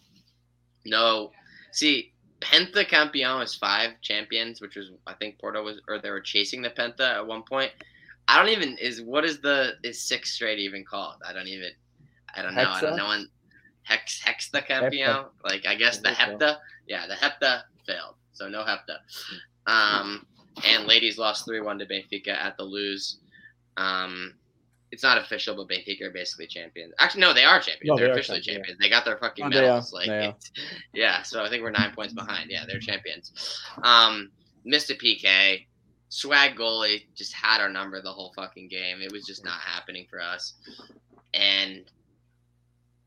No, see, Penta Campeão is five champions, which was I think Porto was, or they were chasing the Penta at one point. I don't even is what is the is six straight even called? I don't even. I don't know. I don't know. When, hex hex the campeão. Like I guess the hepta. Yeah, the hepta failed. So no hepta. Um, and ladies lost three one to Benfica at the lose. Um, it's not official, but Benfica are basically champions. Actually, no, they are champions. No, they're they officially champions, champions. They got their fucking Oh, medals. Like, they are. it's- yeah. So I think we're nine points behind. Yeah, they're champions. Um, missed a PK. Swag goalie just had our number the whole fucking game. It was just not happening for us, and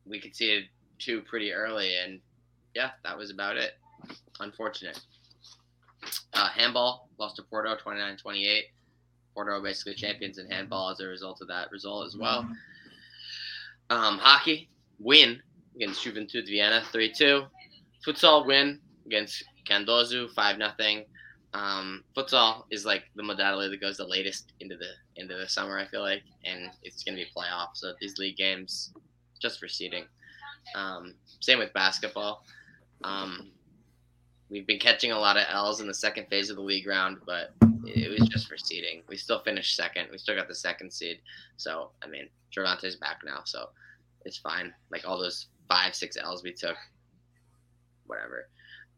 we conceded two pretty early. And yeah, that was about it. Unfortunate. Uh, handball lost to Porto 29-28. Porto are basically champions in handball as a result of that result as well. Um, hockey win against Juventud Vienna 3-2. Futsal win against Candoso 5 nothing. Um, futsal is like the modality that goes the latest into the into the summer. I feel like, and it's gonna be playoffs. So these league games, just for seeding. Um, same with basketball. Um, we've been catching a lot of L's in the second phase of the league round, but it was just for seeding. We still finished second. We still got the second seed. So I mean, Travante's back now, so it's fine. Like all those five, six L's we took, whatever.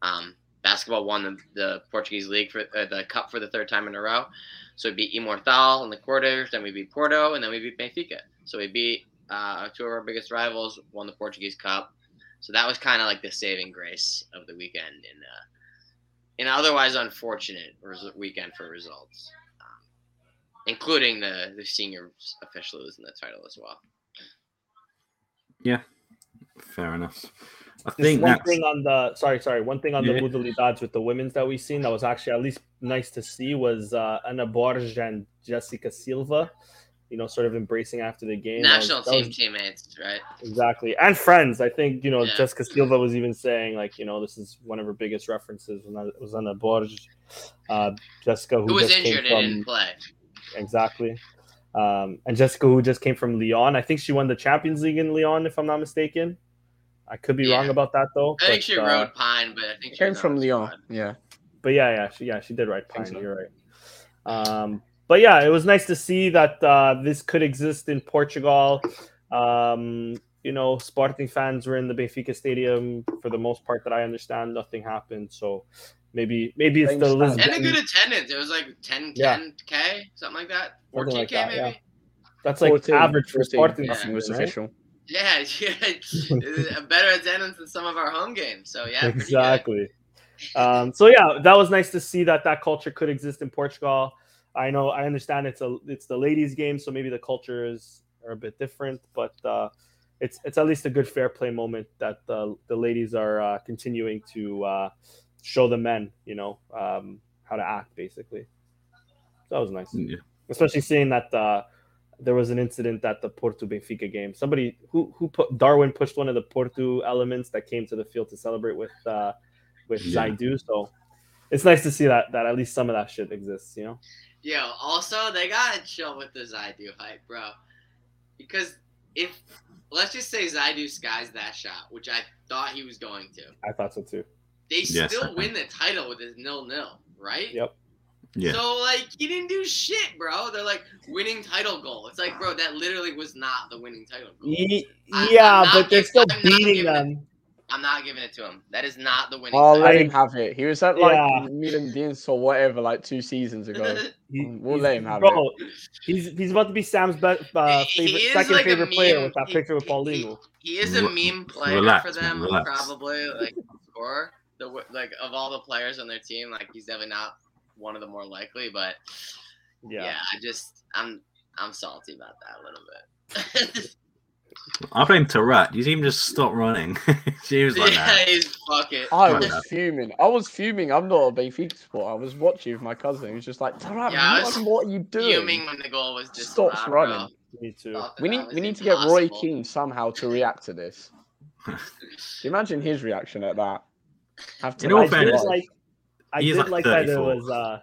Um, basketball won the, the Portuguese league for uh, the cup for the third time in a row. So we beat Imortal in the quarters, then we beat Porto, and then we beat Benfica. So we beat uh, two of our biggest rivals, won the Portuguese Cup. So that was kind of like the saving grace of the weekend in uh, in an otherwise unfortunate res- weekend for results, um, including the the seniors officially losing the title as well. Yeah, fair enough. I Just think one that's thing on the sorry, sorry. One thing on Yeah. the modalidades with the women's that we've seen that was actually at least nice to see was uh, Ana Borges and Jessica Silva. You know, sort of embracing after the game. That was- National that team was- teammates, right? exactly, and friends. I think you know Yeah. Jessica Silva was even saying like you know this is one of her biggest references when I was on- the Ana Borges. Uh, Jessica who, Who was just came injured and didn't from play? exactly. Um, and Jessica, who just came from Lyon, I think she won the Champions League in Lyon, if I'm not mistaken. I could be wrong about that though. I think she uh, rode Pine, but I think she Came from Lyon. squad. Yeah. but yeah, yeah, she yeah she did right. Think Pine, so. you're right. Um, but yeah, it was nice to see that uh, this could exist in Portugal. Um, you know, Sporting fans were in the Benfica stadium for the most part. That I understand, nothing happened. So maybe maybe it's the style. Lisbon. And a good attendance. It was like 10, Yeah. 10K, something like that. Something 14K like that, maybe. yeah. That's like 14, average for Sporting. Yeah. Nothing was right? official. Yeah, yeah. a better attendance than some of our home games. So yeah, exactly. Um, so yeah, that was nice to see that that culture could exist in Portugal. I know, I understand it's a it's the ladies' game, so maybe the cultures are a bit different, but uh, it's it's at least a good fair play moment that the the ladies are uh, continuing to uh, show the men, you know, um, how to act basically. So that was nice, yeah. especially seeing that uh, there was an incident at the Porto Benfica game. Somebody who who put Darwin pushed one of the Porto elements that came to the field to celebrate with uh, with Yeah. Zaidu. So it's nice to see that that at least some of that shit exists. You know, Yo, also they gotta chill with the Zaidu hype, bro. Because if let's just say Zaidu skies that shot, which I thought he was going to, I thought so too. they Yes, still win the title with his nil nil, right? Yep. Yeah. So like he didn't do shit, bro. They're like winning title goal. It's like, bro, that literally was not the winning title goal. Ye- I- yeah, I'm but they're still beating giving them. I'm not giving it to him. That is not the winning Oh, title. let him have it. He was at like Yeah. Milan Dienst or whatever, like two seasons ago. He- We'll let him have bro, He's he's about to be Sam's be- uh, He- he favorite, second like favorite player with that He- picture with he- Paulinho. He is a meme player relax, for them, relax. probably like score. The like of all the players on their team, like he's definitely not one of the more likely. But yeah, Yeah. I just I'm I'm salty about that a little bit. I blame Taarabt. You see him just stop running. she was like, yeah, nah. he's fuck it. I was that. fuming. I was fuming. I'm not a Benfica supporter. I was watching with my cousin. He was just like, Taarabt, Yeah, what, what are you doing? Fuming when the goal was just Stops allowed, running. Me too. Bro. We need was we need to get Roy. Keane somehow to react to this. Imagine his reaction at that. Have to In all I like, fairness- like I He's did like like, that it was. uh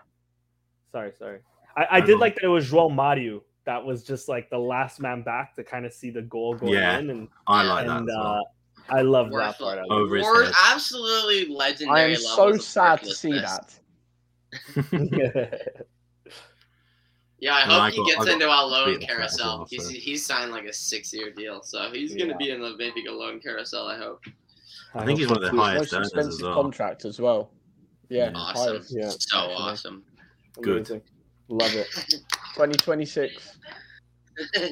Sorry, sorry. I, I did know. like that it was João Mario that was just like the last man back to kind of see the goal going Yeah. in, and I Yeah, like that. and As uh. I love Worth that part. of. Over his Wor- absolutely legendary. I am so of sad to see that. Yeah, I No, hope I he got- gets got into our loan completely that as carousel. well, he's so. he's signed like a six year deal, so he's gonna be in the maybe a loan carousel. I hope. I think he's one of the highest most earners as expensive well. contract as well. Yeah, Yeah. Awesome, highest. Yeah, so definitely. awesome. Good. Amazing. Love it. 2026.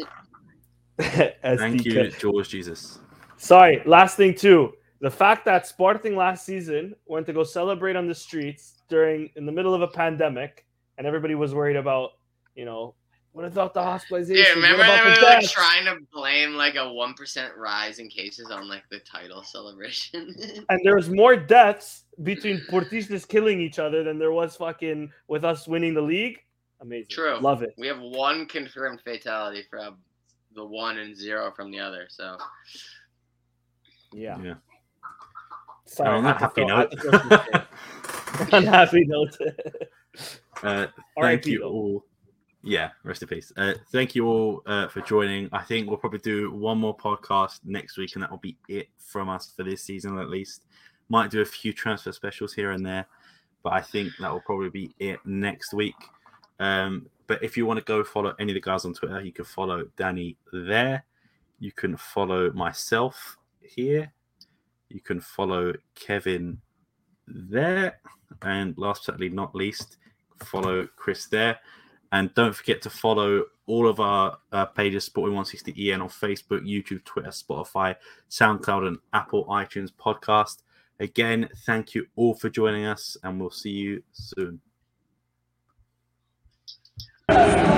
Thank you, Jorge Jesus. Sorry, last thing too. The fact that Sporting last season went to go celebrate on the streets during in the middle of a pandemic, and everybody was worried about, you know, what about the hospitalization? Dude, remember what they about were like trying to blame like a one percent rise in cases on like the title celebration. and there was more deaths between Portistas killing each other than there was fucking with us winning the league. Amazing. True. Love it. we have one confirmed fatality from the one and zero from the other. So Yeah. Yeah. Sorry, on I that had happy throw- note. to throw some shade. on happy note. Uh, thank R.I.P. you though. all. Yeah, rest in peace. Uh, thank you all uh, for joining. I think we'll probably do one more podcast next week, and that will be it from us for this season at least. Might do a few transfer specials here and there, but I think that will probably be it next week. Um, but if you want to go follow any of the guys on Twitter, you can follow Danny there. You can follow myself here. You can follow Kevin there. And last but not least, follow Chris there. And don't forget to follow all of our uh, pages, Sporting 160 EN on Facebook, YouTube, Twitter, Spotify, SoundCloud, and Apple iTunes podcast. Again, thank you all for joining us, and we'll see you soon you